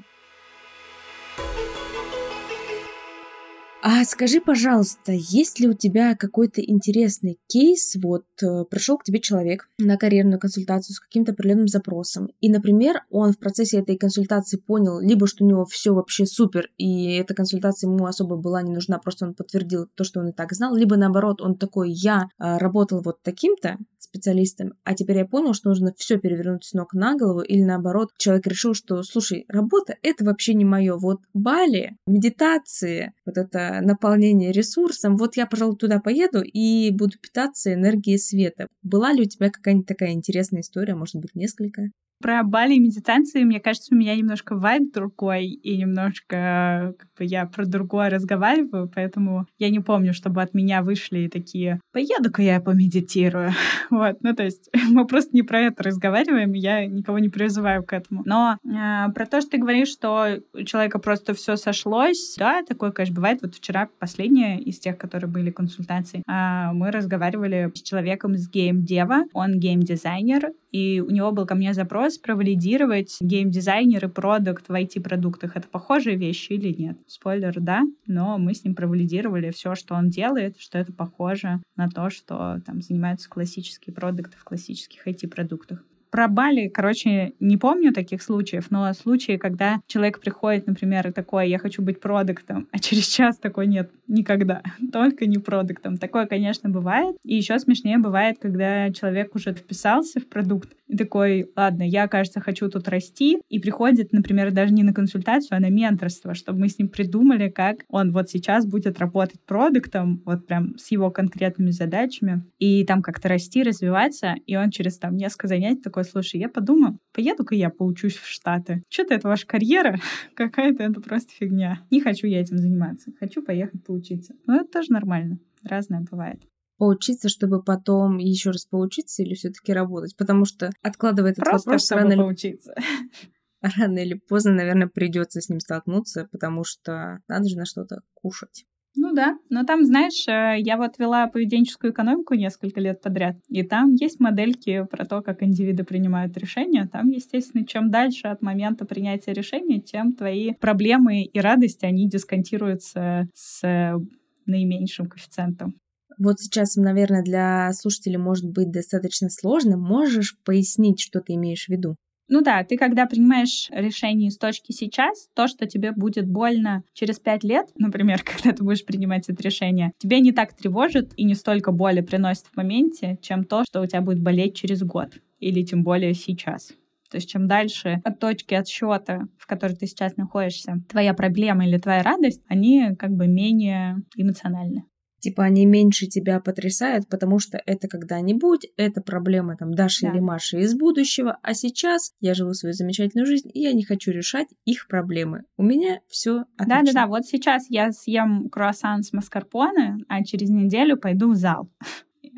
А скажи, пожалуйста, есть ли у тебя какой-то интересный кейс? Вот э, пришел к тебе человек на карьерную консультацию с каким-то определенным запросом, и, например, он в процессе этой консультации понял, либо что у него все вообще супер, и эта консультация ему особо была не нужна, просто он подтвердил то, что он и так знал, либо наоборот, он такой, я э, работал вот таким-то специалистом, а теперь я понял, что нужно все перевернуть с ног на голову, или наоборот, человек решил, что, слушай, работа это вообще не мое, вот Бали, медитации, вот это наполнение ресурсом, вот я, пожалуй, туда поеду и буду питаться энергией света. Была ли у тебя какая-нибудь такая интересная история, может быть, несколько?
Про Бали и медитации, мне кажется, у меня немножко вайб другой, и немножко как бы я про другое разговариваю, поэтому я не помню, чтобы от меня вышли такие «поеду-ка я помедитирую». вот, ну то есть мы просто не про это разговариваем, я никого не призываю к этому. Но э, про то, что ты говоришь, что у человека просто все сошлось, да, такое, конечно, бывает. Вот вчера последняя из тех, которые были консультации, э, мы разговаривали с человеком с гейм-дева, он гейм-дизайнер, и у него был ко мне запрос провалидировать геймдизайнер и продукт в IT-продуктах. Это похожие вещи или нет? Спойлер, да, но мы с ним провалидировали все, что он делает, что это похоже на то, что там занимаются классические продукты в классических IT-продуктах. Про Бали, короче, не помню таких случаев, но случаи, когда человек приходит, например, и такой, я хочу быть продуктом, а через час такой нет, никогда, только не продуктом. Такое, конечно, бывает. И еще смешнее бывает, когда человек уже вписался в продукт, и такой, ладно, я, кажется, хочу тут расти, и приходит, например, даже не на консультацию, а на менторство, чтобы мы с ним придумали, как он вот сейчас будет работать продуктом, вот прям с его конкретными задачами, и там как-то расти, развиваться, и он через там несколько занятий такой, слушай, я подумаю, поеду-ка я поучусь в Штаты. Что-то это ваша карьера, какая-то это просто фигня. Не хочу я этим заниматься, хочу поехать поучиться. Но это тоже нормально, разное бывает
поучиться, чтобы потом еще раз поучиться или все-таки работать? Потому что откладывает этот
Просто
вопрос
чтобы рано поучиться.
Рано или поздно, наверное, придется с ним столкнуться, потому что надо же на что-то кушать.
Ну да, но там, знаешь, э, я вот вела поведенческую экономику несколько лет подряд, и там есть модельки про то, как индивиды принимают решения. Там, естественно, чем дальше от момента принятия решения, тем твои проблемы и радости, они дисконтируются с наименьшим коэффициентом.
Вот сейчас, наверное, для слушателей может быть достаточно сложно. Можешь пояснить, что ты имеешь в виду?
Ну да, ты когда принимаешь решение из точки сейчас, то, что тебе будет больно через пять лет, например, когда ты будешь принимать это решение, тебе не так тревожит и не столько боли приносит в моменте, чем то, что у тебя будет болеть через год или тем более сейчас. То есть чем дальше от точки отсчета, в которой ты сейчас находишься, твоя проблема или твоя радость, они как бы менее эмоциональны.
Типа они меньше тебя потрясают, потому что это когда-нибудь, это проблема там Даши да. или Маши из будущего, а сейчас я живу свою замечательную жизнь, и я не хочу решать их проблемы. У меня все отлично.
Да-да-да, вот сейчас я съем круассан с маскарпоне, а через неделю пойду в зал.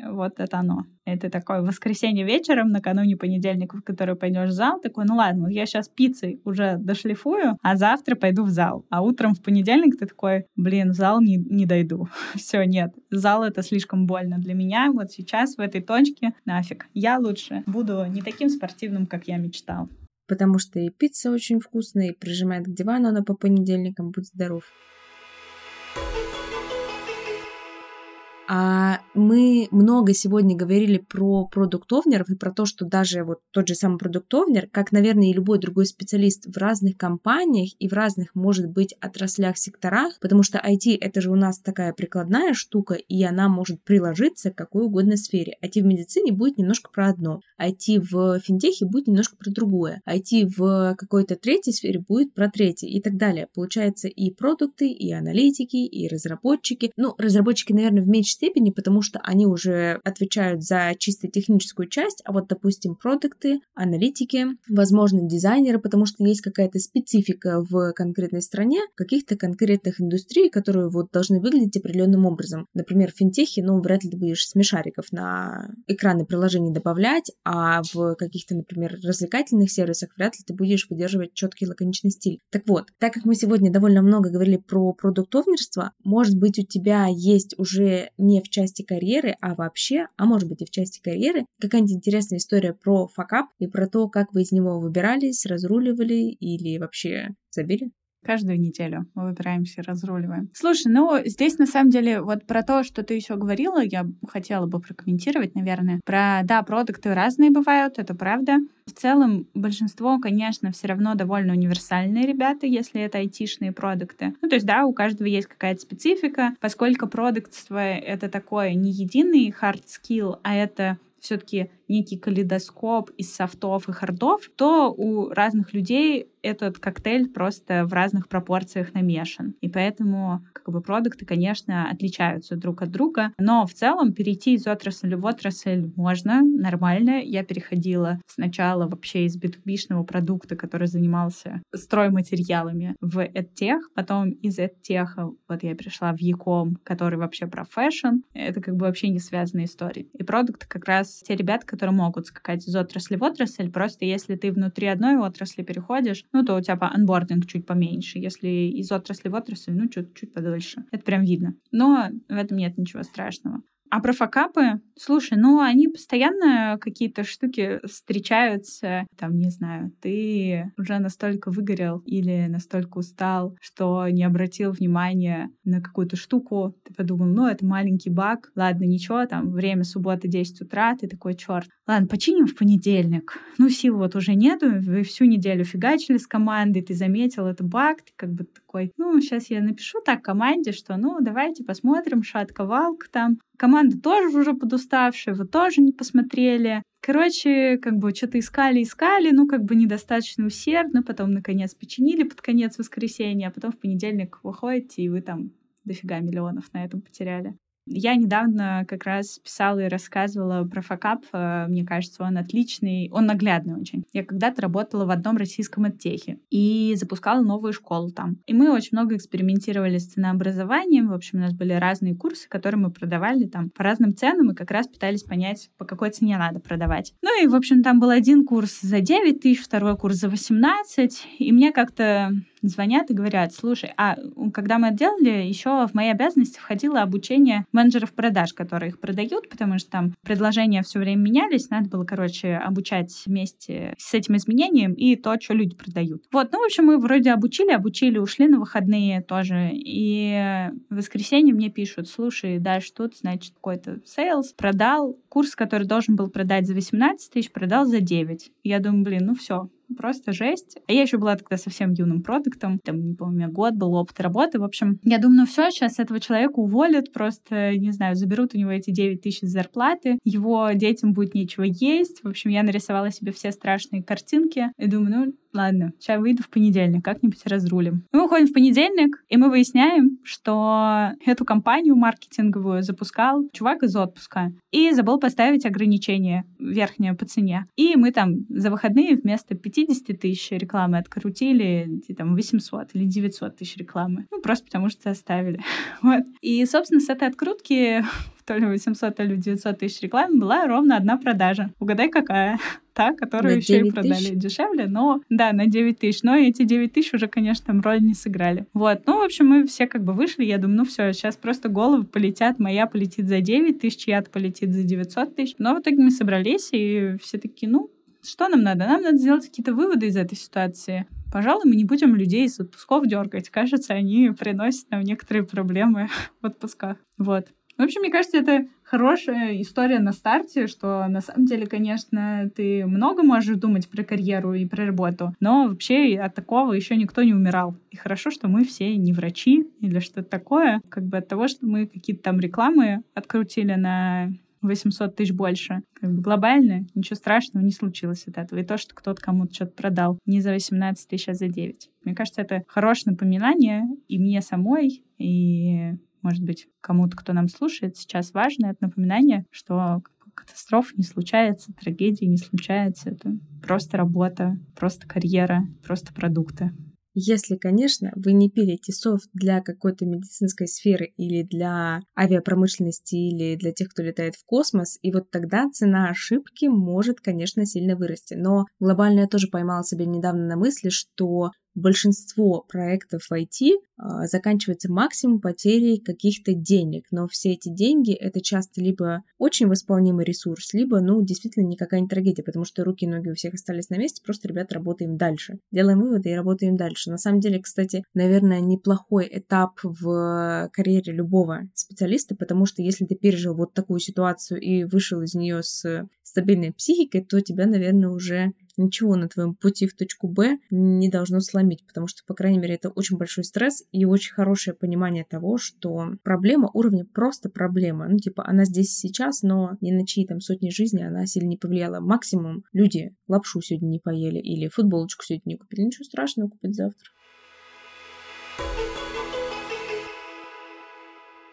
Вот это оно. Это такое воскресенье вечером, накануне понедельника, в который пойдешь в зал, такой, ну ладно, я сейчас пиццей уже дошлифую, а завтра пойду в зал. А утром в понедельник ты такой, блин, в зал не, не дойду. Все, нет, зал это слишком больно для меня. Вот сейчас в этой точке нафиг. Я лучше буду не таким спортивным, как я мечтал.
Потому что и пицца очень вкусная, и прижимает к дивану она по понедельникам, будь здоров. А мы много сегодня говорили про продуктовнеров и про то, что даже вот тот же самый продуктовнер, как, наверное, и любой другой специалист в разных компаниях и в разных, может быть, отраслях, секторах, потому что IT — это же у нас такая прикладная штука, и она может приложиться к какой угодно сфере. IT в медицине будет немножко про одно, IT в финтехе будет немножко про другое, IT в какой-то третьей сфере будет про третье и так далее. Получается и продукты, и аналитики, и разработчики. Ну, разработчики, наверное, в меньшей степени, потому что они уже отвечают за чисто техническую часть, а вот, допустим, продукты, аналитики, возможно, дизайнеры, потому что есть какая-то специфика в конкретной стране, каких-то конкретных индустрий, которые вот должны выглядеть определенным образом. Например, в финтехе, ну, вряд ли ты будешь смешариков на экраны приложений добавлять, а в каких-то, например, развлекательных сервисах вряд ли ты будешь выдерживать четкий лаконичный стиль. Так вот, так как мы сегодня довольно много говорили про продуктовнерство, может быть, у тебя есть уже не в части карьеры, а вообще, а может быть и в части карьеры, какая-нибудь интересная история про факап и про то, как вы из него выбирались, разруливали или вообще забили?
Каждую неделю мы выбираемся разруливаем. Слушай, ну здесь на самом деле вот про то, что ты еще говорила, я хотела бы прокомментировать, наверное. Про, да, продукты разные бывают, это правда. В целом, большинство, конечно, все равно довольно универсальные ребята, если это айтишные продукты. Ну, то есть, да, у каждого есть какая-то специфика, поскольку продуктство — это такое не единый hard skill, а это все-таки некий калейдоскоп из софтов и хардов, то у разных людей этот коктейль просто в разных пропорциях намешан. И поэтому как бы продукты, конечно, отличаются друг от друга. Но в целом перейти из отрасли в отрасль можно, нормально. Я переходила сначала вообще из B2B продукта, который занимался стройматериалами, в EdTech, потом из EdTech вот я пришла в e-com, который вообще про fashion. Это как бы вообще не связанные истории. И продукты как раз те ребята, которые могут скакать из отрасли в отрасль. Просто если ты внутри одной отрасли переходишь, ну, то у тебя онбординг чуть поменьше. Если из отрасли в отрасль, ну, чуть-чуть подольше. Это прям видно. Но в этом нет ничего страшного. А про факапы, слушай, ну они постоянно какие-то штуки встречаются, там, не знаю, ты уже настолько выгорел или настолько устал, что не обратил внимания на какую-то штуку, ты подумал, ну это маленький баг, ладно, ничего, там время субботы 10 утра, ты такой, черт, ладно, починим в понедельник. Ну сил вот уже нету, вы всю неделю фигачили с командой, ты заметил это баг, ты как бы такой, ну сейчас я напишу так команде, что ну давайте посмотрим, шатковалка там, Команда тоже уже подуставшая, вы тоже не посмотрели. Короче, как бы что-то искали, искали, ну, как бы недостаточно усердно, потом, наконец, починили под конец воскресенья, а потом в понедельник выходите, и вы там дофига миллионов на этом потеряли. Я недавно как раз писала и рассказывала про факап. Э, мне кажется, он отличный, он наглядный очень. Я когда-то работала в одном российском оттехе и запускала новую школу там. И мы очень много экспериментировали с ценообразованием. В общем, у нас были разные курсы, которые мы продавали там по разным ценам и как раз пытались понять, по какой цене надо продавать. Ну и, в общем, там был один курс за 9 тысяч, второй курс за 18. И мне как-то звонят и говорят, слушай, а когда мы это делали, еще в мои обязанности входило обучение менеджеров продаж, которые их продают, потому что там предложения все время менялись, надо было, короче, обучать вместе с этим изменением и то, что люди продают. Вот, ну, в общем, мы вроде обучили, обучили, ушли на выходные тоже, и в воскресенье мне пишут, слушай, дальше тут, значит, какой-то sales продал курс, который должен был продать за 18 тысяч, продал за 9. Я думаю, блин, ну все, просто жесть. А я еще была тогда совсем юным продуктом, там, не помню, год был опыт работы. В общем, я думаю, ну все, сейчас этого человека уволят, просто, не знаю, заберут у него эти 9 тысяч зарплаты, его детям будет нечего есть. В общем, я нарисовала себе все страшные картинки и думаю, ну, ладно, сейчас выйду в понедельник, как-нибудь разрулим. Мы выходим в понедельник, и мы выясняем, что эту компанию маркетинговую запускал чувак из отпуска и забыл поставить ограничение верхнее по цене. И мы там за выходные вместо 50 тысяч рекламы открутили там 800 или 900 тысяч рекламы. Ну, просто потому что оставили. вот. И, собственно, с этой открутки то ли 800, то ли 900 тысяч рекламы была ровно одна продажа. Угадай, какая? Та, которую еще и продали тысяч? дешевле, но да, на 9 тысяч. Но эти 9 тысяч уже, конечно, там роль не сыграли. Вот. Ну, в общем, мы все как бы вышли. Я думаю, ну все, сейчас просто головы полетят. Моя полетит за 9 тысяч, чья-то полетит за 900 тысяч. Но в итоге мы собрались, и все такие, ну, что нам надо? Нам надо сделать какие-то выводы из этой ситуации. Пожалуй, мы не будем людей из отпусков дергать. Кажется, они приносят нам некоторые проблемы в отпусках. Вот. В общем, мне кажется, это хорошая история на старте, что на самом деле, конечно, ты много можешь думать про карьеру и про работу, но вообще от такого еще никто не умирал. И хорошо, что мы все не врачи или что-то такое. Как бы от того, что мы какие-то там рекламы открутили на 800 тысяч больше. Как бы глобально ничего страшного не случилось от этого. И то, что кто-то кому-то что-то продал не за 18 тысяч, а за 9. Мне кажется, это хорошее напоминание и мне самой, и может быть, кому-то, кто нам слушает, сейчас важно это напоминание, что катастроф не случается, трагедии не случается. Это просто работа, просто карьера, просто продукты.
Если, конечно, вы не пилите софт для какой-то медицинской сферы или для авиапромышленности или для тех, кто летает в космос, и вот тогда цена ошибки может, конечно, сильно вырасти. Но глобально я тоже поймала себя недавно на мысли, что большинство проектов в IT а, заканчивается максимум потерей каких-то денег, но все эти деньги это часто либо очень восполнимый ресурс, либо, ну, действительно никакая не трагедия, потому что руки и ноги у всех остались на месте, просто, ребят, работаем дальше. Делаем выводы и работаем дальше. На самом деле, кстати, наверное, неплохой этап в карьере любого специалиста, потому что если ты пережил вот такую ситуацию и вышел из нее с стабильной психикой, то тебя, наверное, уже ничего на твоем пути в точку Б не должно сломить, потому что, по крайней мере, это очень большой стресс и очень хорошее понимание того, что проблема уровня просто проблема. Ну, типа, она здесь сейчас, но ни на чьи там сотни жизней она сильно не повлияла. Максимум люди лапшу сегодня не поели или футболочку сегодня не купили. Ничего страшного, купить завтра.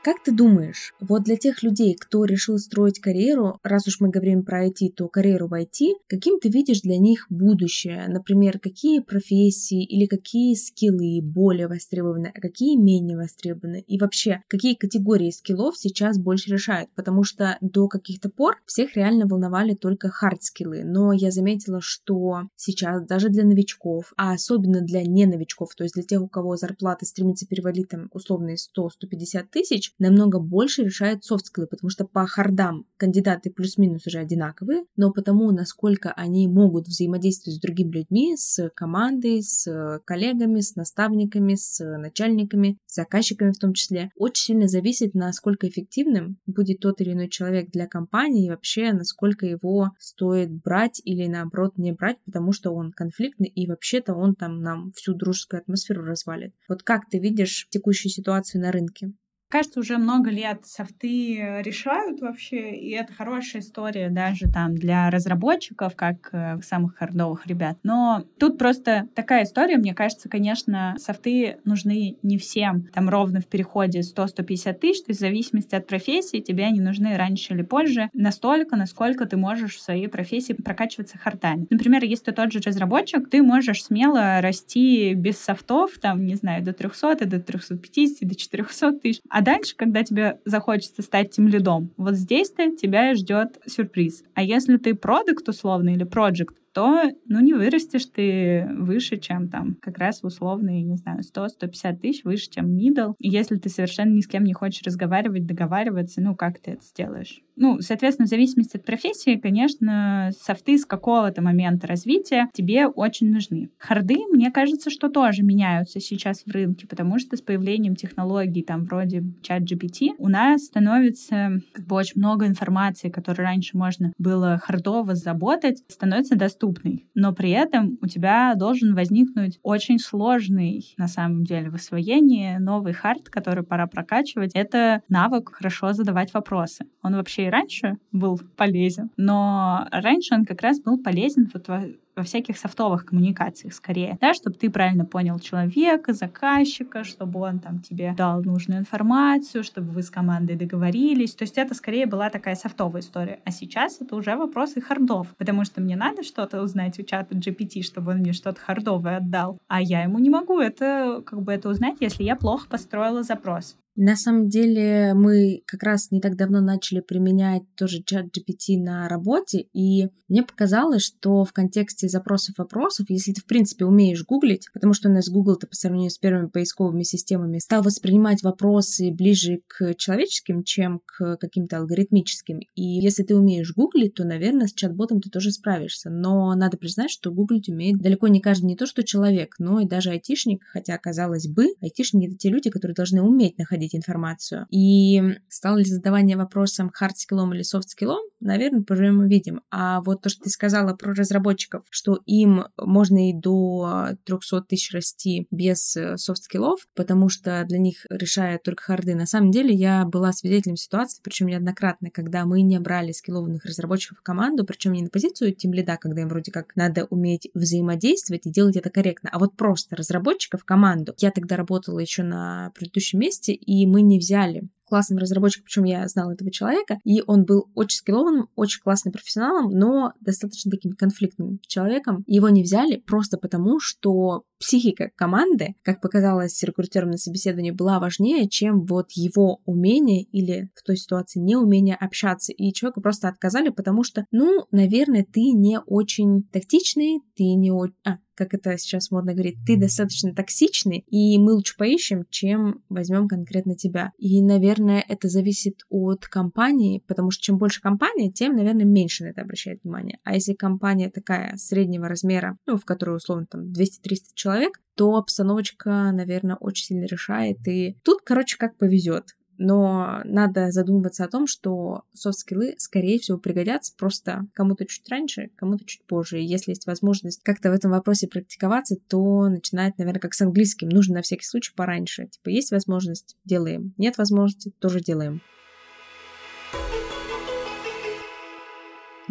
Как ты думаешь, вот для тех людей, кто решил строить карьеру, раз уж мы говорим про IT, то карьеру в IT, каким ты видишь для них будущее? Например, какие профессии или какие скиллы более востребованы, а какие менее востребованы? И вообще, какие категории скиллов сейчас больше решают? Потому что до каких-то пор всех реально волновали только хард-скиллы, но я заметила, что сейчас даже для новичков, а особенно для не новичков, то есть для тех, у кого зарплата стремится перевалить там условные 100-150 тысяч, намного больше решает софт-скиллы, потому что по хардам кандидаты плюс-минус уже одинаковые, но потому, насколько они могут взаимодействовать с другими людьми, с командой, с коллегами, с наставниками, с начальниками, с заказчиками в том числе, очень сильно зависит, насколько эффективным будет тот или иной человек для компании и вообще, насколько его стоит брать или наоборот не брать, потому что он конфликтный и вообще-то он там нам всю дружескую атмосферу развалит. Вот как ты видишь текущую ситуацию на рынке?
Кажется, уже много лет софты решают вообще, и это хорошая история даже там для разработчиков, как э, самых хардовых ребят. Но тут просто такая история, мне кажется, конечно, софты нужны не всем. Там ровно в переходе 100-150 тысяч, то есть в зависимости от профессии тебе они нужны раньше или позже настолько, насколько ты можешь в своей профессии прокачиваться хардами. Например, если ты тот же разработчик, ты можешь смело расти без софтов, там, не знаю, до 300, до 350, до 400 тысяч, а а дальше, когда тебе захочется стать тем лидом, вот здесь-то тебя ждет сюрприз. А если ты продукт условно или проект, то, ну, не вырастешь ты выше, чем там как раз в условные, не знаю, 100-150 тысяч, выше, чем middle. И если ты совершенно ни с кем не хочешь разговаривать, договариваться, ну, как ты это сделаешь? Ну, соответственно, в зависимости от профессии, конечно, софты с какого-то момента развития тебе очень нужны. Харды, мне кажется, что тоже меняются сейчас в рынке, потому что с появлением технологий, там, вроде чат GPT, у нас становится как бы очень много информации, которую раньше можно было хардово заботать, становится доступно доступный, но при этом у тебя должен возникнуть очень сложный, на самом деле, в освоении новый хард, который пора прокачивать. Это навык хорошо задавать вопросы. Он вообще и раньше был полезен, но раньше он как раз был полезен вот во всяких софтовых коммуникациях скорее, да, чтобы ты правильно понял человека, заказчика, чтобы он там тебе дал нужную информацию, чтобы вы с командой договорились. То есть это скорее была такая софтовая история. А сейчас это уже вопросы хардов, потому что мне надо что-то узнать у чата GPT, чтобы он мне что-то хардовое отдал, а я ему не могу это как бы это узнать, если я плохо построила запрос.
На самом деле мы как раз не так давно начали применять тоже чат GPT на работе, и мне показалось, что в контексте запросов-вопросов, если ты в принципе умеешь гуглить, потому что у нас Google-то по сравнению с первыми поисковыми системами стал воспринимать вопросы ближе к человеческим, чем к каким-то алгоритмическим. И если ты умеешь гуглить, то, наверное, с чат-ботом ты тоже справишься. Но надо признать, что гуглить умеет далеко не каждый не то, что человек, но и даже айтишник, хотя, казалось бы, айтишники — это те люди, которые должны уметь находить находить информацию. И стало ли задавание вопросом хард-скиллом или софт-скиллом, наверное, поживем увидим. А вот то, что ты сказала про разработчиков, что им можно и до 300 тысяч расти без э, софт-скиллов, потому что для них решают только харды. На самом деле я была свидетелем ситуации, причем неоднократно, когда мы не брали скиллованных разработчиков в команду, причем не на позицию тимлида, когда им вроде как надо уметь взаимодействовать и делать это корректно, а вот просто разработчиков в команду. Я тогда работала еще на предыдущем месте, и мы не взяли классным разработчиком, причем я знала этого человека, и он был очень скиллованным, очень классным профессионалом, но достаточно таким конфликтным человеком. Его не взяли просто потому, что психика команды, как показалось рекрутерам на собеседовании, была важнее, чем вот его умение или в той ситуации неумение общаться. И человека просто отказали, потому что, ну, наверное, ты не очень тактичный, ты не очень... А, как это сейчас модно говорить, ты достаточно токсичный, и мы лучше поищем, чем возьмем конкретно тебя. И, наверное, это зависит от компании, потому что чем больше компания, тем, наверное, меньше на это обращает внимание. А если компания такая среднего размера, ну, в которой, условно, там 200-300 человек, то обстановочка, наверное, очень сильно решает. И тут, короче, как повезет но надо задумываться о том, что софт-скиллы, скорее всего, пригодятся просто кому-то чуть раньше, кому-то чуть позже. И если есть возможность как-то в этом вопросе практиковаться, то начинать, наверное, как с английским. Нужно на всякий случай пораньше. Типа, есть возможность — делаем. Нет возможности — тоже делаем.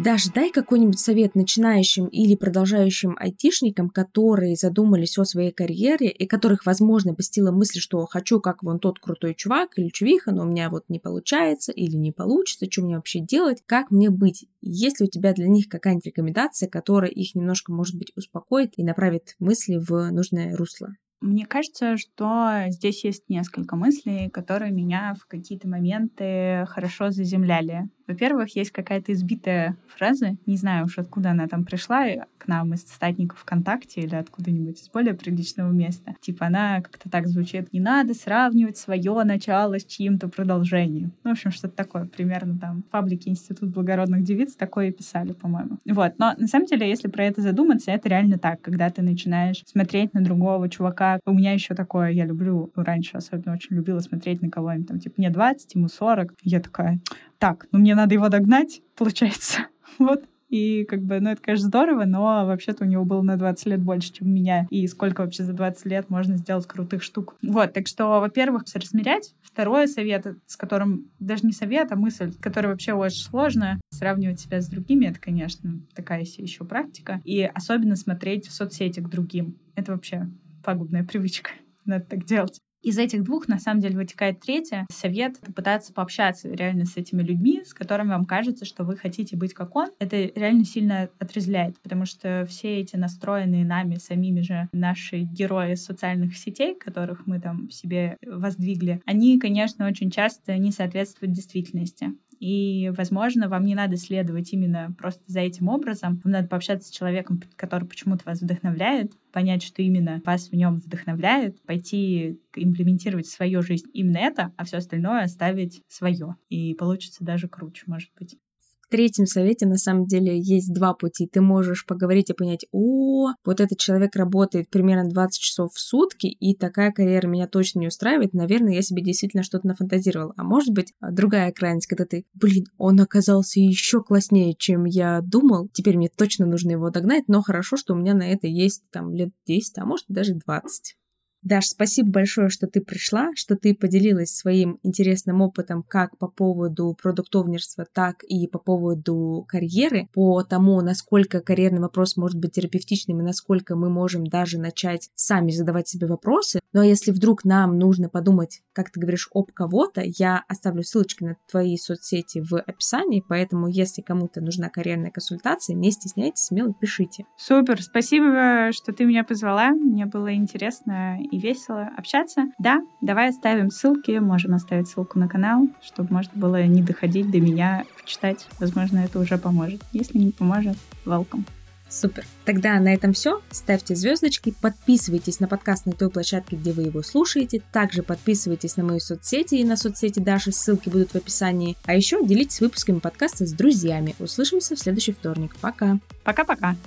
Даш, дай какой-нибудь совет начинающим или продолжающим айтишникам, которые задумались о своей карьере и которых, возможно, посетила мысль, что хочу как вон тот крутой чувак или чувиха, но у меня вот не получается или не получится, что мне вообще делать, как мне быть? Есть ли у тебя для них какая-нибудь рекомендация, которая их немножко, может быть, успокоит и направит мысли в нужное русло?
Мне кажется, что здесь есть несколько мыслей, которые меня в какие-то моменты хорошо заземляли. Во-первых, есть какая-то избитая фраза, не знаю уж откуда она там пришла, к нам из статников ВКонтакте или откуда-нибудь из более приличного места. Типа она как-то так звучит. Не надо сравнивать свое начало с чьим-то продолжением. Ну, в общем, что-то такое. Примерно там в паблике Институт благородных девиц такое и писали, по-моему. Вот. Но на самом деле, если про это задуматься, это реально так. Когда ты начинаешь смотреть на другого чувака. У меня еще такое, я люблю, раньше особенно очень любила смотреть на кого-нибудь там, типа, мне 20, ему 40. Я такая, так, ну мне надо его догнать, получается. вот. И как бы, ну это, конечно, здорово, но вообще-то у него было на 20 лет больше, чем у меня. И сколько вообще за 20 лет можно сделать крутых штук. Вот, так что, во-первых, размерять. Второе совет, с которым даже не совет, а мысль, которая вообще очень сложно сравнивать себя с другими, это, конечно, такая еще практика. И особенно смотреть в соцсети к другим. Это вообще пагубная привычка. Надо так делать. Из этих двух, на самом деле, вытекает третье. Совет — попытаться пообщаться реально с этими людьми, с которыми вам кажется, что вы хотите быть как он. Это реально сильно отрезвляет, потому что все эти настроенные нами самими же наши герои социальных сетей, которых мы там себе воздвигли, они, конечно, очень часто не соответствуют действительности. И, возможно, вам не надо следовать именно просто за этим образом. Вам надо пообщаться с человеком, который почему-то вас вдохновляет, понять, что именно вас в нем вдохновляет, пойти имплементировать в свою жизнь именно это, а все остальное оставить свое. И получится даже круче, может быть
третьем совете на самом деле есть два пути. Ты можешь поговорить и понять, о, вот этот человек работает примерно 20 часов в сутки, и такая карьера меня точно не устраивает, наверное, я себе действительно что-то нафантазировал. А может быть, другая крайность, когда ты, блин, он оказался еще класснее, чем я думал, теперь мне точно нужно его догнать, но хорошо, что у меня на это есть там лет 10, а может даже 20. Даш, спасибо большое, что ты пришла, что ты поделилась своим интересным опытом как по поводу продуктовнерства, так и по поводу карьеры, по тому, насколько карьерный вопрос может быть терапевтичным и насколько мы можем даже начать сами задавать себе вопросы. Ну а если вдруг нам нужно подумать, как ты говоришь, об кого-то, я оставлю ссылочки на твои соцсети в описании, поэтому если кому-то нужна карьерная консультация, не стесняйтесь, смело пишите.
Супер, спасибо, что ты меня позвала, мне было интересно и весело общаться. Да, давай оставим ссылки, можем оставить ссылку на канал, чтобы можно было не доходить до меня, почитать. Возможно, это уже поможет. Если не поможет, welcome.
Супер. Тогда на этом все. Ставьте звездочки, подписывайтесь на подкаст на той площадке, где вы его слушаете. Также подписывайтесь на мои соцсети и на соцсети Даши, ссылки будут в описании. А еще делитесь выпусками подкаста с друзьями. Услышимся в следующий вторник. Пока.
Пока-пока.